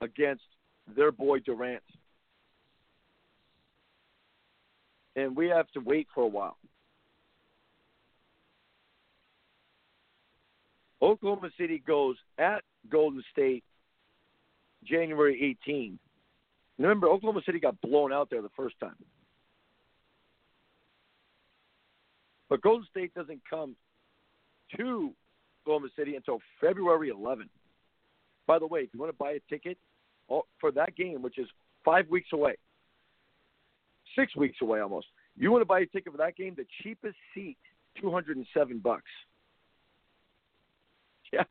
against their boy Durant. And we have to wait for a while. Oklahoma City goes at Golden State January 18. Remember, Oklahoma City got blown out there the first time. But Golden State doesn't come to Oklahoma City until February 11. By the way, if you want to buy a ticket oh, for that game, which is five weeks away, six weeks away almost, you want to buy a ticket for that game, the cheapest seat, 207 bucks. Yeah.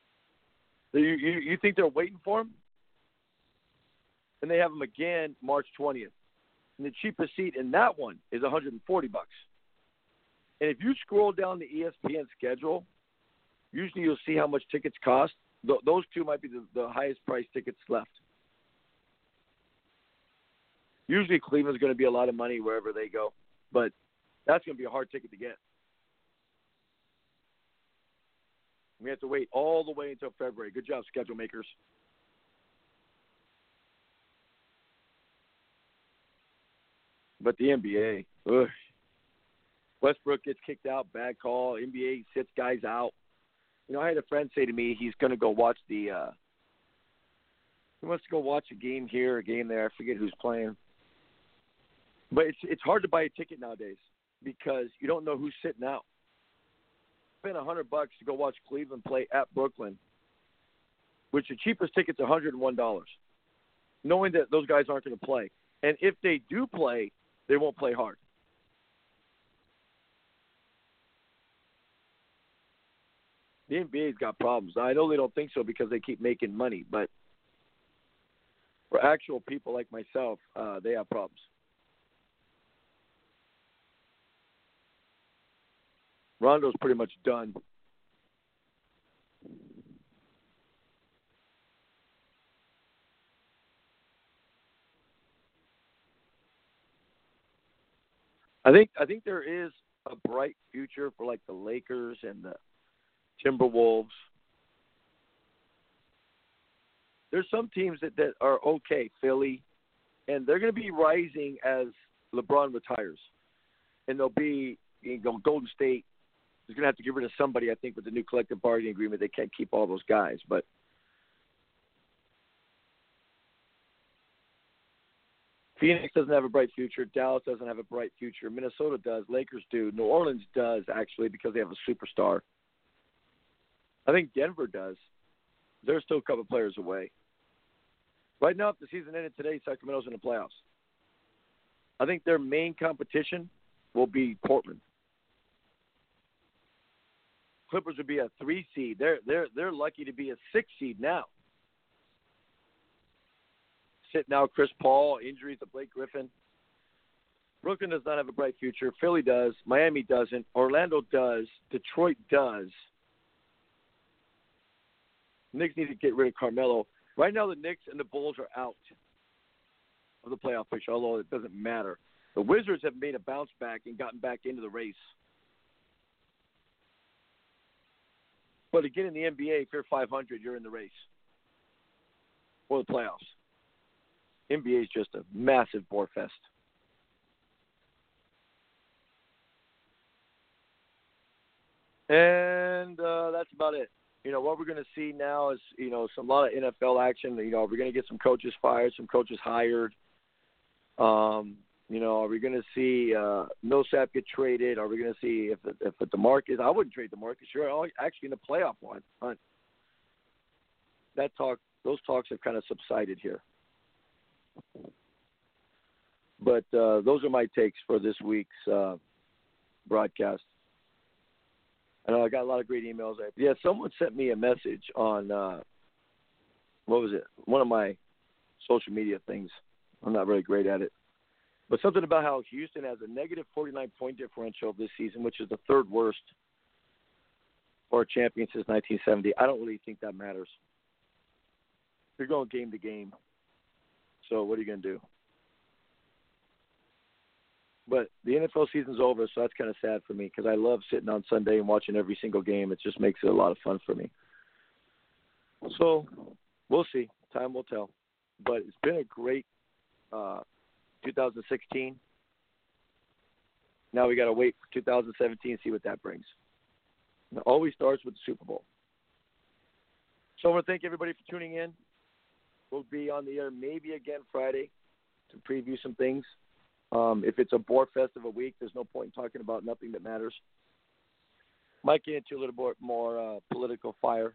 You, you, you think they're waiting for him? And they have him again March 20th. And the cheapest seat in that one is 140 bucks. And if you scroll down the ESPN schedule, usually you'll see how much tickets cost. Th- those two might be the, the highest price tickets left. Usually Cleveland's going to be a lot of money wherever they go, but that's going to be a hard ticket to get. We have to wait all the way until February. Good job, schedule makers. But the NBA, ugh. Westbrook gets kicked out, bad call. NBA sits guys out. You know, I had a friend say to me he's going to go watch the. uh He wants to go watch a game here, a game there. I forget who's playing. But it's it's hard to buy a ticket nowadays because you don't know who's sitting out. Spend a hundred bucks to go watch Cleveland play at Brooklyn, which the cheapest ticket's a hundred and one dollars, knowing that those guys aren't going to play. And if they do play, they won't play hard. The NBA's got problems. I know they don't think so because they keep making money, but for actual people like myself, uh, they have problems. Rondo's pretty much done. I think I think there is a bright future for like the Lakers and the Timberwolves. There's some teams that, that are okay, Philly, and they're going to be rising as LeBron retires, and they'll be you know, Golden State is going to have to get rid of somebody. I think with the new collective bargaining agreement, they can't keep all those guys, but. Phoenix doesn't have a bright future. Dallas doesn't have a bright future. Minnesota does. Lakers do. New Orleans does actually because they have a superstar. I think Denver does. They're still a couple players away. Right now, if the season ended today, Sacramento's in the playoffs. I think their main competition will be Portland. Clippers would be a three seed. They're they're they're lucky to be a six seed now. Sitting out Chris Paul, injuries to Blake Griffin. Brooklyn does not have a bright future. Philly does. Miami doesn't. Orlando does. Detroit does. Knicks need to get rid of Carmelo. Right now, the Knicks and the Bulls are out of the playoff picture, although it doesn't matter. The Wizards have made a bounce back and gotten back into the race. But again, in the NBA, if you're 500, you're in the race for the playoffs. NBA is just a massive bore fest. And uh, that's about it. You know what we're going to see now is you know some lot of NFL action. You know we're going to get some coaches fired, some coaches hired. Um, you know, are we going to see uh, Millsap get traded? Are we going to see if if the Demarcus? I wouldn't trade Demarcus. Sure, actually in the playoff one. Hunt. That talk, those talks have kind of subsided here. But uh, those are my takes for this week's uh, broadcast. I know I got a lot of great emails. Yeah, someone sent me a message on uh, what was it? One of my social media things. I'm not very great at it, but something about how Houston has a negative 49 point differential this season, which is the third worst for a champion since 1970. I don't really think that matters. You're going game to game. So what are you going to do? But the NFL season's over, so that's kind of sad for me because I love sitting on Sunday and watching every single game. It just makes it a lot of fun for me. So we'll see. Time will tell. But it's been a great uh, 2016. Now we got to wait for 2017 and see what that brings. It always starts with the Super Bowl. So I want to thank everybody for tuning in. We'll be on the air maybe again Friday to preview some things. Um, if it's a bore fest of a week, there's no point in talking about nothing that matters. Might get into a little bit more uh, political fire.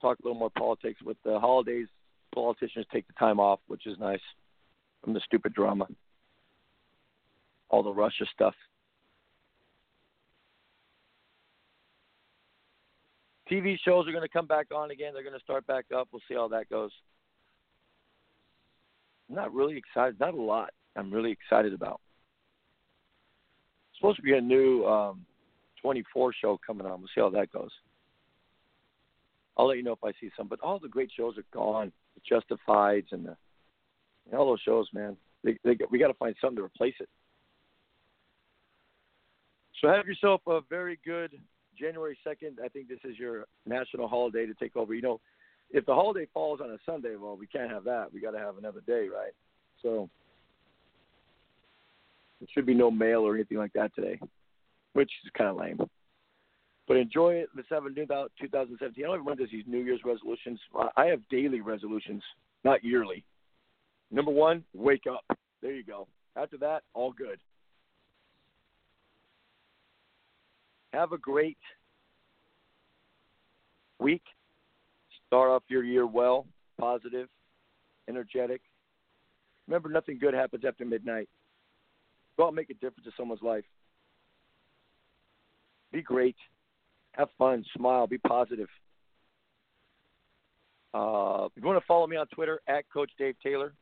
Talk a little more politics. With the holidays, politicians take the time off, which is nice from the stupid drama, all the Russia stuff. TV shows are going to come back on again. They're going to start back up. We'll see how that goes. I'm not really excited. Not a lot. I'm really excited about. It's supposed to be a new um, 24 show coming on. We'll see how that goes. I'll let you know if I see some. But all the great shows are gone. The Justifieds and the all those shows, man. They, they, we got to find something to replace it. So have yourself a very good January 2nd, I think this is your national holiday to take over. You know, if the holiday falls on a Sunday, well, we can't have that. We got to have another day, right? So there should be no mail or anything like that today, which is kind of lame. But enjoy it. Let's have a new 2017. I don't even does these New Year's resolutions. I have daily resolutions, not yearly. Number one, wake up. There you go. After that, all good. Have a great week. Start off your year well, positive, energetic. Remember, nothing good happens after midnight. Go out and make a difference in someone's life. Be great. Have fun. Smile. Be positive. Uh, if you want to follow me on Twitter, at Coach Dave Taylor,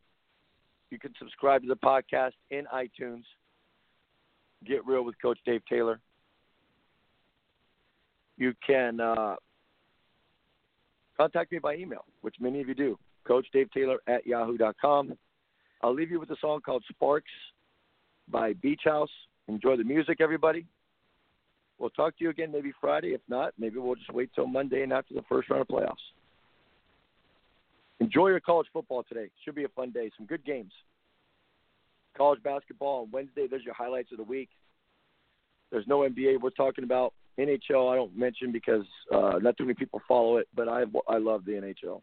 you can subscribe to the podcast in iTunes. Get Real with Coach Dave Taylor. You can uh, contact me by email, which many of you do. Coach Dave Taylor at yahoo.com. I'll leave you with a song called Sparks by Beach House. Enjoy the music, everybody. We'll talk to you again maybe Friday. If not, maybe we'll just wait till Monday and after the first round of playoffs. Enjoy your college football today. Should be a fun day. Some good games. College basketball on Wednesday. There's your highlights of the week. There's no NBA we're talking about. NHL I don't mention because uh, not too many people follow it, but I I love the NHL.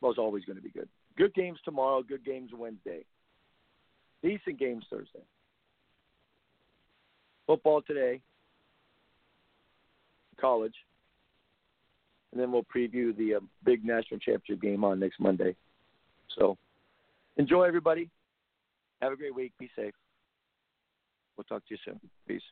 Was always going to be good. Good games tomorrow. Good games Wednesday. Decent games Thursday. Football today. College. And then we'll preview the uh, big national championship game on next Monday. So enjoy, everybody. Have a great week. Be safe. We'll talk to you soon. Peace.